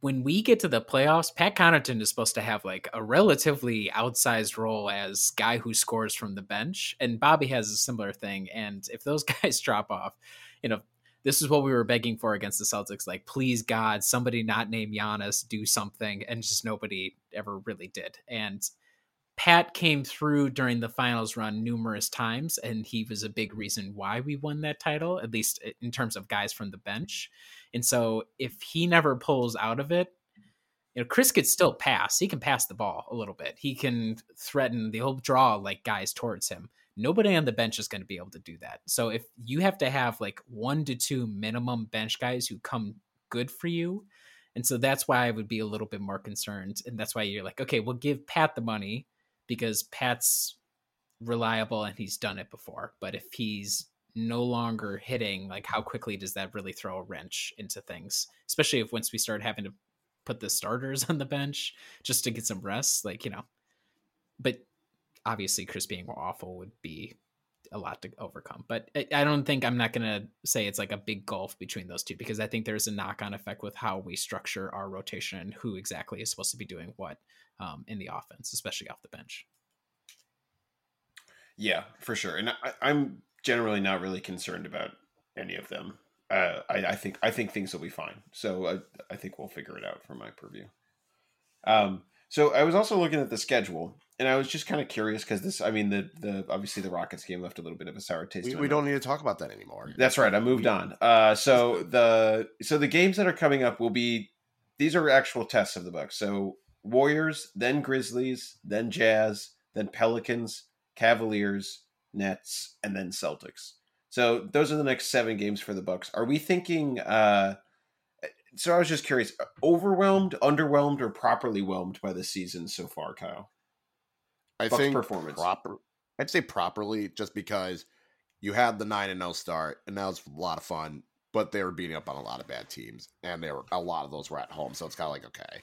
when we get to the playoffs, Pat Connaughton is supposed to have like a relatively outsized role as guy who scores from the bench. And Bobby has a similar thing. And if those (laughs) guys drop off, you know, this is what we were begging for against the Celtics. Like, please God, somebody not named Giannis do something. And just nobody ever really did. And Pat came through during the finals run numerous times, and he was a big reason why we won that title, at least in terms of guys from the bench. And so if he never pulls out of it, you know, Khris could still pass. He can pass the ball a little bit. He can threaten, the whole draw like guys towards him. Nobody on the bench is going to be able to do that. So if you have to have like one to two minimum bench guys who come good for you, and so that's why I would be a little bit more concerned. And that's why you're like, okay, we'll give Pat the money because Pat's reliable and he's done it before. But if he's no longer hitting, like how quickly does that really throw a wrench into things? Especially if once we start having to put the starters (laughs) on the bench just to get some rest, like you know. But obviously, Khris being awful would be a lot to overcome. But I don't think I'm not gonna say it's like a big gulf between those two because I think there's a knock on effect with how we structure our rotation and who exactly is supposed to be doing what um, in the offense, especially off the bench. Yeah, for sure. And I, I'm generally not really concerned about any of them. Uh, I, I, think I think things will be fine. So I, I think we'll figure it out from my purview. Um, so I was also looking at the schedule, and I was just kind of curious because this, I mean, the the obviously the Rockets game left a little bit of a sour taste. We, we don't need to talk about that anymore. That's right. I moved on. Uh, so the so the games that are coming up will be these are actual tests of the Bucks. So Warriors, then Grizzlies, then Jazz, then Pelicans, Cavaliers, Nets, and then Celtics. So those are the next seven games for the Bucks. Are we thinking? Uh, so I was just curious: overwhelmed, underwhelmed, or properly whelmed by the season so far, Kyle? I Bucks think performance. Proper. I'd say properly, just because you had the nine and no start, and that was a lot of fun. But they were beating up on a lot of bad teams, and there were a lot of those were at home. So it's kind of like, okay,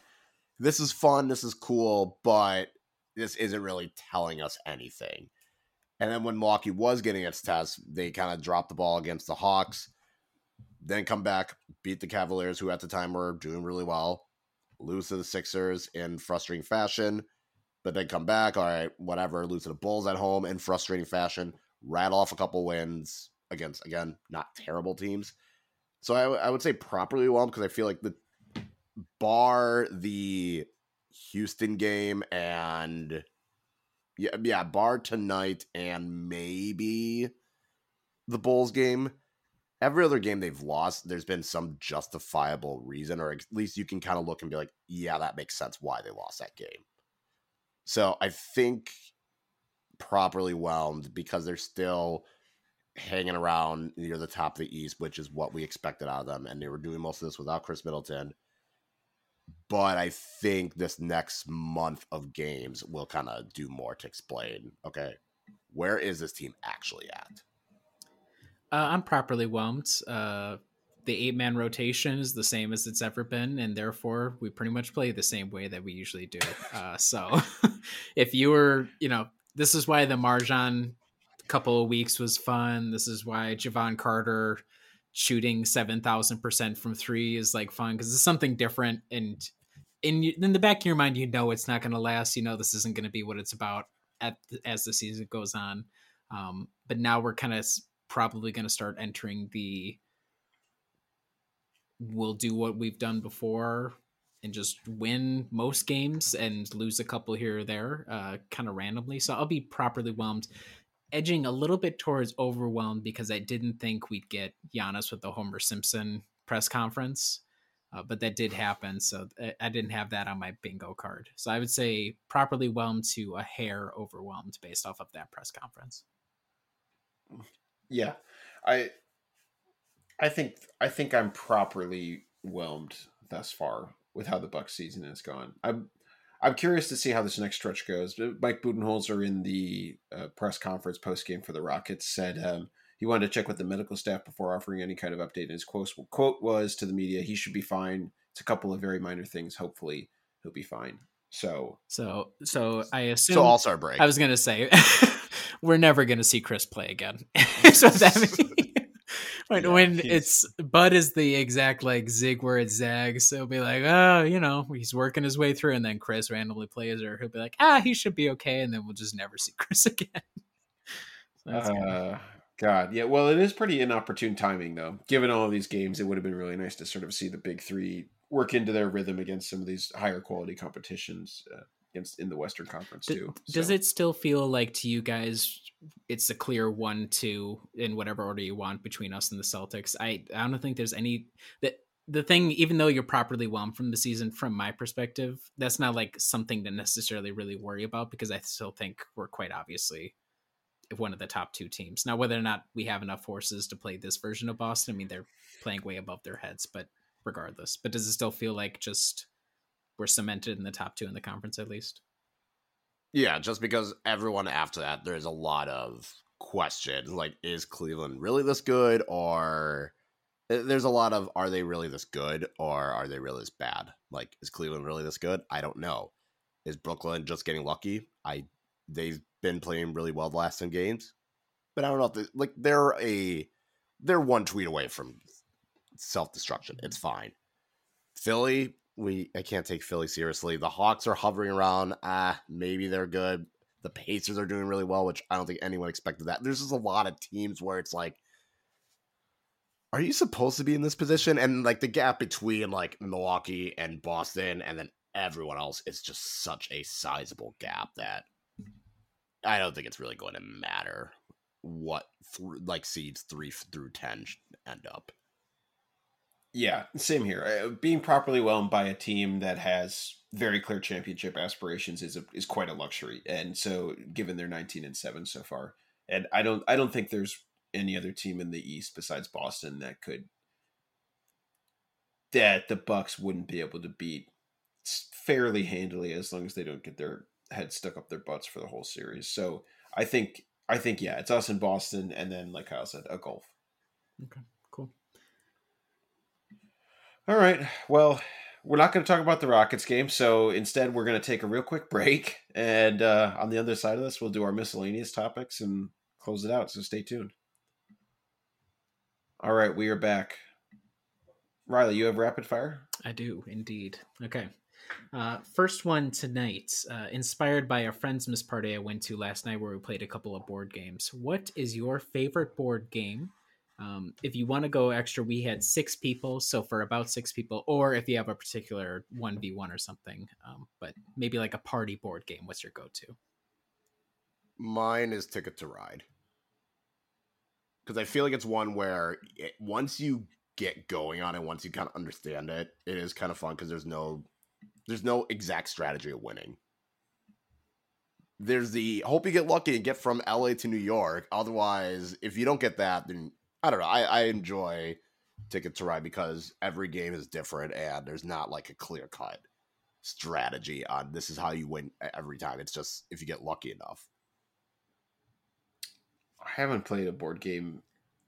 this is fun, this is cool, but this isn't really telling us anything. And then when Milwaukee was getting its test, they kind of dropped the ball against the Hawks, then come back, beat the Cavaliers, who at the time were doing really well, lose to the Sixers in frustrating fashion, but then come back, all right, whatever, lose to the Bulls at home in frustrating fashion, rattle off a couple wins against, again, not terrible teams. So I, I would say properly well because I feel like the bar the Houston game and yeah, yeah, bar tonight and maybe the Bulls game. Every other game they've lost, there's been some justifiable reason, or at least you can kind of look and be like, yeah, that makes sense why they lost that game. So I think properly whelmed because they're still hanging around near the top of the East, which is what we expected out of them. And they were doing most of this without Khris Middleton but I think this next month of games will kind of do more to explain. Okay, where is this team actually at? Uh, I'm properly whelmed. Uh, the eight man rotation is the same as it's ever been, and therefore we pretty much play the same way that we usually do. (laughs) Uh, so, (laughs) if you were, you know, this is why the MarJon couple of weeks was fun. This is why Jevon Carter shooting 7000% from 3 is like fun cuz it's something different and in in the back of your mind you know it's not going to last, you know this isn't going to be what it's about at as the season goes on. Um, but now we're kind of probably going to start entering the we'll do what we've done before and just win most games and lose a couple here or there, uh, kind of randomly. So I'll be properly whelmed, edging a little bit towards overwhelmed because I didn't think we'd get Giannis with the Homer Simpson press conference. Uh, but that did happen, so I didn't have that on my bingo card. So I would say properly whelmed to a hair overwhelmed based off of that press conference. Yeah, I, I think I think I'm properly whelmed thus far with how the Buck season has gone. I'm I'm curious to see how this next stretch goes. Mike Budenholzer in the uh, press conference post game for the Rockets said um, he wanted to check with the medical staff before offering any kind of update. And his quote, quote was to the media, "He should be fine. It's a couple of very minor things. Hopefully, he'll be fine." So, so, so I assume. So All Star break. I was gonna say, (laughs) we're never gonna see Khris play again. (laughs) (laughs) so that means when, yeah, when it's Bud is the exact like zig where it zags. So he'll be like, oh, you know, he's working his way through, and then Khris randomly plays, or he'll be like, ah, he should be okay, and then we'll just never see (laughs) Khris again. so uh, God, yeah. Well, it is pretty inopportune timing, though. Given all of these games, it would have been really nice to sort of see the big three work into their rhythm against some of these higher quality competitions uh, against in the Western Conference too. So. Does it still feel like to you guys it's a clear one two in whatever order you want between us and the Celtics? I I don't think there's any that the thing even though you're properly whelmed from the season from my perspective that's not like something to necessarily really worry about because i still think we're quite obviously one of the top two teams. Now, whether or not we have enough horses to play this version of Boston, I mean, they're playing way above their heads, but regardless. But does it still feel like just we're cemented in the top two in the conference at least? Yeah, just because everyone after that, there's a lot of questions. Like, is Cleveland really this good? Or eh, there's a lot of, are they really this good? Or are they really this bad? Like, is Cleveland really this good? I don't know. Is Brooklyn just getting lucky? I they've been playing really well the last 10 games. But I don't know if they, like they're a they're one tweet away from self destruction. It's fine. Philly, we I can't take Philly seriously. The Hawks are hovering around. Ah, maybe they're good. The Pacers are doing really well, which I don't think anyone expected that. There's just a lot of teams where it's like, are you supposed to be in this position? And like the gap between like Milwaukee and Boston and then everyone else is just such a sizable gap that I don't think it's really going to matter what th- like seeds three through ten end up. Yeah, same here. Uh, being properly whelmed by a team that has very clear championship aspirations is a, is quite a luxury, and so given they're nineteen and seven so far, and I don't I don't think there's any other team in the East besides Boston that could that the Bucks wouldn't be able to beat fairly handily as long as they don't get their had stuck up their butts for the whole series. So I think I think yeah, it's us in Boston, and then like Kyle said, a golf. Okay. All right. Well, we're not going to talk about the Rockets game, so instead we're going to take a real quick break, and uh, on the other side of this, we'll do our miscellaneous topics and close it out. So stay tuned. All right, we are back. Riley, you have rapid fire. I do indeed. Okay. Uh, first one tonight, uh, inspired by a friend's miss party I went to last night where we played a couple of board games. What is your favorite board game? Um, if you want to go extra, we had six people, so for about six people, or if you have a particular 1v1 or something, um, but maybe like a party board game, what's your go to? Mine is Ticket to Ride. Because I feel like it's one where it, once you get going on it, once you kind of understand it, it is kind of fun because there's no there's no exact strategy of winning. There's the hope you get lucky and get from LA to New York. Otherwise, if you don't get that, then I don't know. I, I enjoy Ticket to Ride because every game is different and there's not like a clear cut strategy on this is how you win every time. It's just if you get lucky enough. I haven't played a board game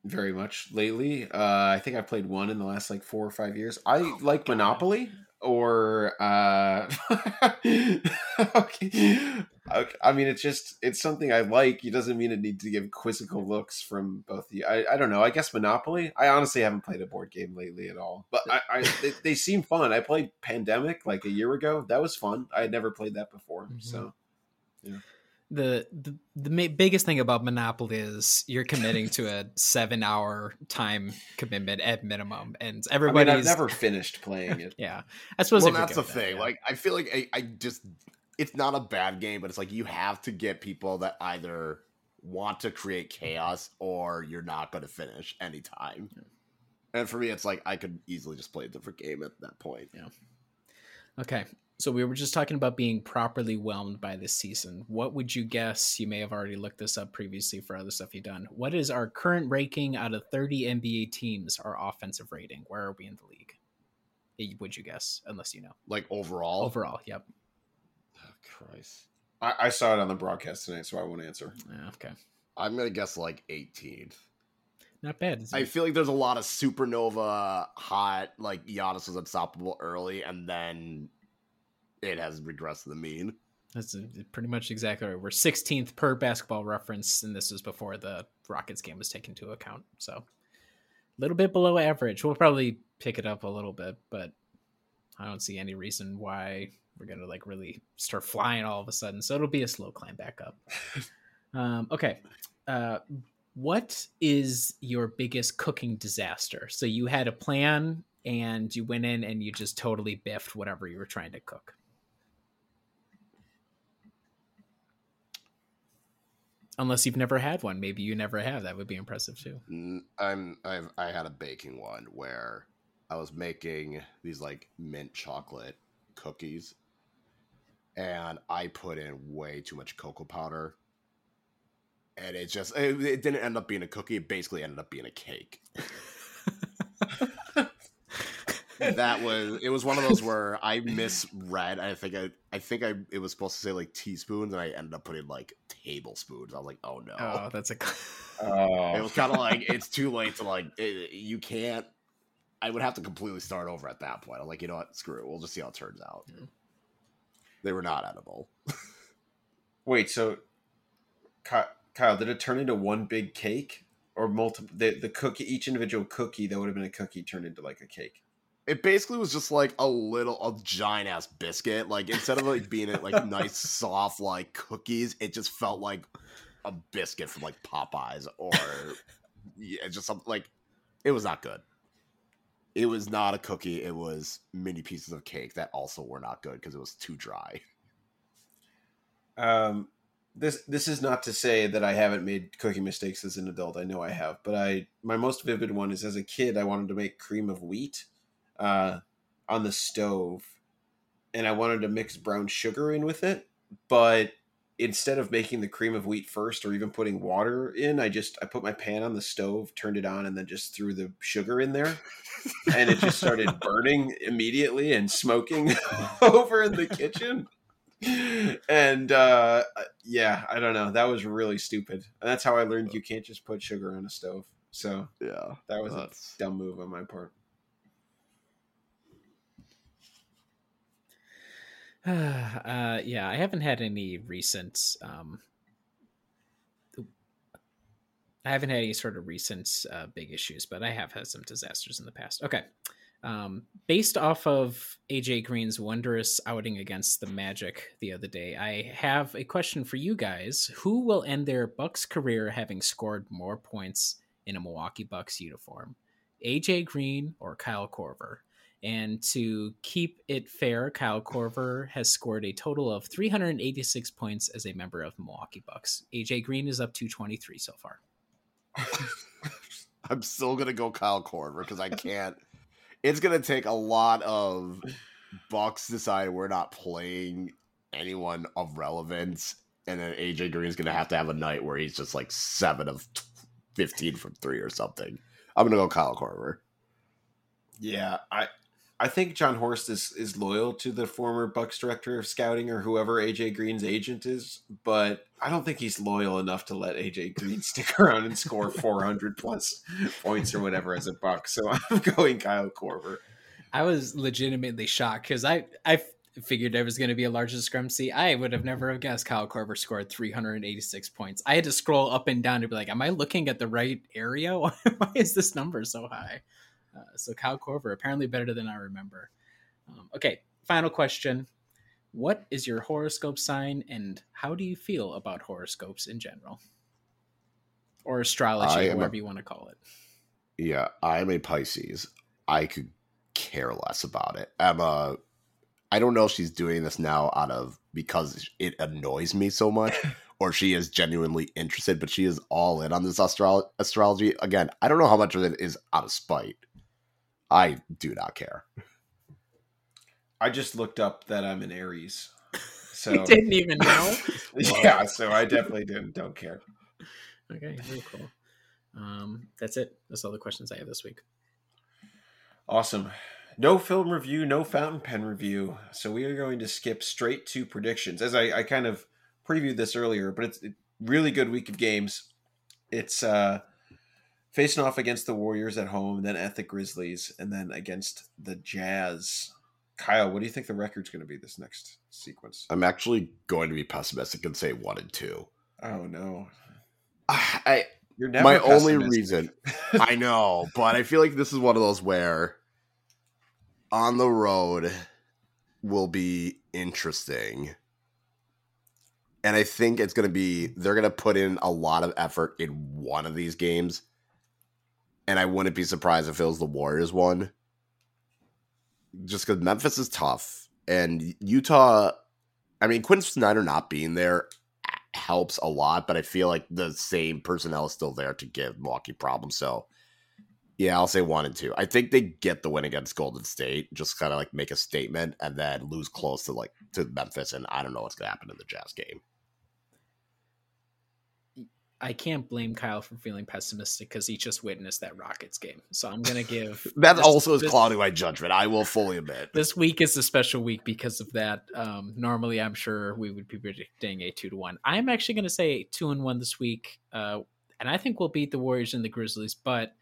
very much lately. Uh, I think I played one in the last like four or five years. I oh, like. Monopoly or uh (laughs) okay. Okay. I mean it's just it's something I like. It doesn't mean it needs to give quizzical looks from both the I, I don't know. I guess Monopoly. I honestly haven't played a board game lately at all. But I, I they, they, seem fun. I played Pandemic like a year ago. That was fun. I had never played that before. Mm-hmm. So yeah. the the, the biggest thing about Monopoly is you're committing to a seven hour time commitment at minimum, and I mean, everybody's I've never finished playing it. (laughs) yeah. I suppose well, that's the thing. yeah. Like, I feel like I, I just it's not a bad game, but it's like you have to get people that either want to create chaos or you're not going to finish anytime. And for me, it's like I could easily just play a different game at that point. Yeah. Okay. So we were just talking about being properly whelmed by this season. What would you guess? You may have already looked this up previously for other stuff you've done. What is our current ranking out of 30 NBA teams, our offensive rating? Where are we in the league? Would you guess? Unless you know. Like overall, Overall, yep. Christ, I, I saw it on the broadcast tonight, so I won't answer. Yeah, okay. I'm gonna guess like 18. Not bad. I feel like there's a lot of supernova hot, like Giannis was unstoppable early, and then it has regressed to the mean. That's uh, pretty much exactly right. We're 16th per basketball reference, and this was before the Rockets game was taken into account. So a little bit below average. We'll probably pick it up a little bit, but I don't see any reason why we're gonna like really start flying all of a sudden. So it'll be a slow climb back up. (laughs) um, okay. Uh, what is your biggest cooking disaster? So you had a plan and you went in and you just totally biffed whatever you were trying to cook. Unless you've never had one, maybe you never have. That would be impressive too. I'm I've I had a baking one where I was making these like mint chocolate cookies and I put in way too much cocoa powder. And it just it, it didn't end up being a cookie, it basically ended up being a cake. (laughs) that was it was one of those where I misread. I think I I think I it was supposed to say like teaspoons and I ended up putting like tablespoons. I was like, "Oh no." Oh, that's a. (laughs) It Oh, was kind of (laughs) like it's too late to like it, you can't. I would have to completely start over at that point. I'm like, you know what? Screw it. We'll just see how it turns out. Yeah. They were not edible. (laughs) wait. So, Kyle, did it turn into one big cake or multiple? The the cookie, each individual cookie that would have been a cookie, turned into like a cake. It basically was just like a little, a giant ass biscuit. Like instead of like being it like (laughs) nice soft like cookies, it just felt like a biscuit from like Popeyes or (laughs) yeah, just something like it was not good. It was not a cookie. It was mini pieces of cake that also were not good because it was too dry. Um, this this is not to say that I haven't made cooking mistakes as an adult. I know I have, but I my most vivid one is as a kid I wanted to make cream of wheat, uh, on the stove, and I wanted to mix brown sugar in with it, but instead of making the cream of wheat first or even putting water in, I just I put my pan on the stove, turned it on, and then just threw the sugar in there, and it just started (laughs) burning immediately and smoking (laughs) (laughs) over in the kitchen. And uh yeah i don't know. That was really stupid. And that's how i learned you can't just put sugar on a stove. So Yeah, that was that's a dumb move on my part (sighs) uh, yeah, I haven't had any recent. Um, I haven't had any sort of recent uh, big issues, but I have had some disasters in the past. Okay. Um, based off of AJ Green's wondrous outing against the Magic the other day, I have a question for you guys. Who will end their Bucks career having scored more points in a Milwaukee Bucks uniform? AJ Green or Kyle Korver? And to keep it fair, Kyle Korver has scored a total of 386 points as a member of the Milwaukee Bucks. AJ Green is up to 23 so far. (laughs) I'm still gonna go Kyle Korver because I can't. it's gonna take a lot of Bucks deciding we're not playing anyone of relevance, and then AJ Green's gonna have to have a night where he's just like seven of fifteen from three or something. I'm gonna go Kyle Korver. yeah i i think Jon Horst is is loyal to the former bucks director of scouting or whoever aj green's agent is but i don't think he's loyal enough to let aj green (laughs) stick around and score 400 plus points or whatever as a buck so (laughs) i'm going kyle korver I was legitimately shocked because I I figured there was going to be a large discrepancy. I would have never have guessed Kyle Korver scored 386 points. I had to scroll up and down to be like, am I looking at the right area? (laughs) Why is this number so high? Uh, so Kyle Korver apparently better than I remember. Um, okay, final question: what is your horoscope sign and how do you feel about horoscopes in general? Or astrology, whatever a, you want to call it. Yeah, I'm a Pisces. I could care less about it. I'm a I don't know if she's doing this now out of because it annoys me so much (laughs) or she is genuinely interested, but she is all in on this astro- astrology. Again, I don't know how much of it is out of spite. I do not care. I just looked up that I'm an Aries. (laughs) So you didn't even know. (laughs) yeah, so I definitely didn't. Don't care. Okay, very cool. Um, that's it. That's all the questions I have this week. Awesome. No film review, no fountain pen review. So we are going to skip straight to predictions. As I, I kind of previewed this earlier, but it's a really good week of games. It's uh, facing off against the Warriors at home, then at the Grizzlies, and then against the Jazz. Kyle, what do you think the record's going to be this next sequence? I'm actually going to be pessimistic and say one and two. Oh no! (sighs) I you're never my only reason. (laughs) I know, but I feel like this is one of those where on the road will be interesting. And I think it's going to be they're going to put in a lot of effort in one of these games. And I wouldn't be surprised if it was the Warriors one. Just because Memphis is tough and Utah. I mean, Quin Snyder not being there helps a lot, but I feel like the same personnel is still there to give Milwaukee problems. So, yeah, I'll say one and two. I think they get the win against Golden State, just kind of like make a statement, and then lose close to like to Memphis, and I don't know what's gonna happen in the Jazz game. I can't blame Kyle for feeling pessimistic because he just witnessed that Rockets game. So I'm gonna give (laughs) that this, also is this, clouding my judgment. I will fully admit this week is a special week because of that. Um, normally, I'm sure we would be predicting a two to one. I'm actually gonna say two and one this week, uh, and I think we'll beat the Warriors and the Grizzlies. But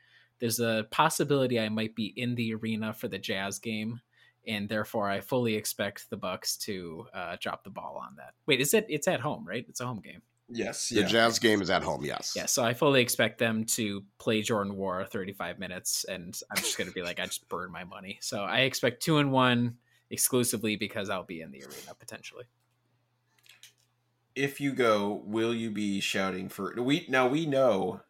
there's a possibility I might be in the arena for the Jazz game, and therefore I fully expect the Bucks to uh, drop the ball on that. Wait, is it? It's at home, right? It's a home game. Yes. The yeah. Jazz game is at home, yes. Yeah, so I fully expect them to play Jordan Nwora 35 minutes, and I'm just going to be like, I just burned my money. So I expect two and one exclusively because I'll be in the arena potentially. If you go, will you be shouting for we now we know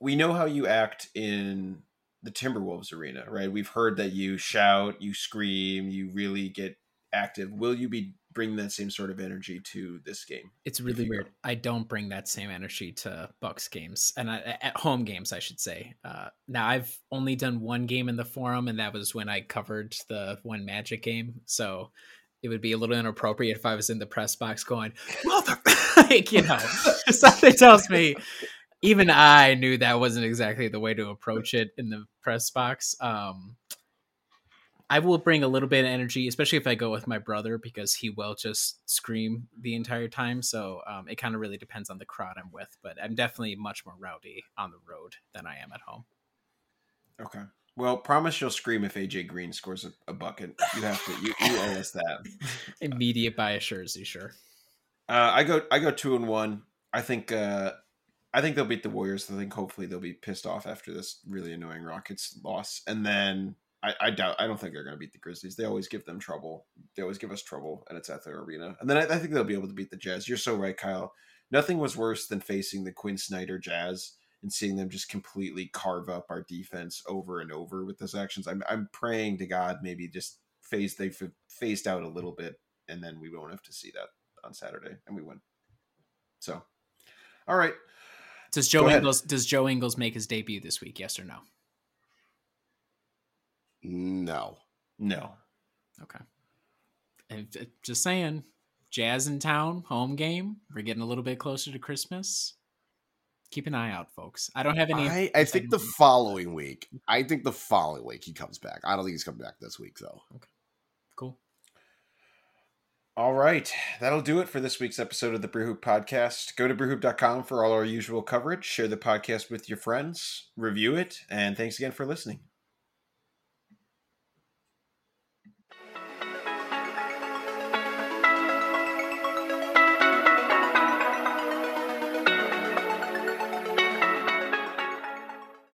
we know how you act in the Timberwolves arena, right? We've heard that you shout, you scream, you really get active. Will you be bring that same sort of energy to this game. It's really weird. I don't bring that same energy to Bucks games and I, at home games, I should say. Uh, now I've only done one game in the forum, and that was when I covered the one Magic game. So it would be a little inappropriate if I was in the press box going, "Mother," (laughs) like you know, (laughs) something tells me. Even I knew that wasn't exactly the way to approach it in the press box. Um, I will bring a little bit of energy, especially if I go with my brother, because he will just scream the entire time. So um, it kind of really depends on the crowd I'm with, but I'm definitely much more rowdy on the road than I am at home. Okay. Well, promise you'll scream if AJ Green scores a, a bucket. You have to. You, you owe us that. (laughs) Immediate bias jersey, sure. Uh, I go. I go two and one. I think. Uh, I think they'll beat the Warriors. I think hopefully they'll be pissed off after this really annoying Rockets loss, and then I, I doubt. I don't think they're going to beat the Grizzlies. They always give them trouble. They always give us trouble, and it's at their arena. And then I, I, think they'll be able to beat the Jazz. You're so right, Kyle. Nothing was worse than facing the Quin Snyder Jazz and seeing them just completely carve up our defense over and over with those actions. I'm I'm praying to God maybe just phase they phased out a little bit, and then we won't have to see that on Saturday, and we win. So, all right. Does Joe Ingles does Joe Ingles make his debut this week? Yes or no? No. No. Okay. And just saying, Jazz in town, home game. We're getting a little bit closer to Christmas. Keep an eye out, folks. I don't have any. I, I think the following week. I think the following week he comes back. I don't think he's coming back this week though. Okay. Cool. All right. That'll do it for this week's episode of the Brewhoop Podcast. Go to brewhoop.com for all our usual coverage. Share the podcast with your friends, review it, and thanks again for listening.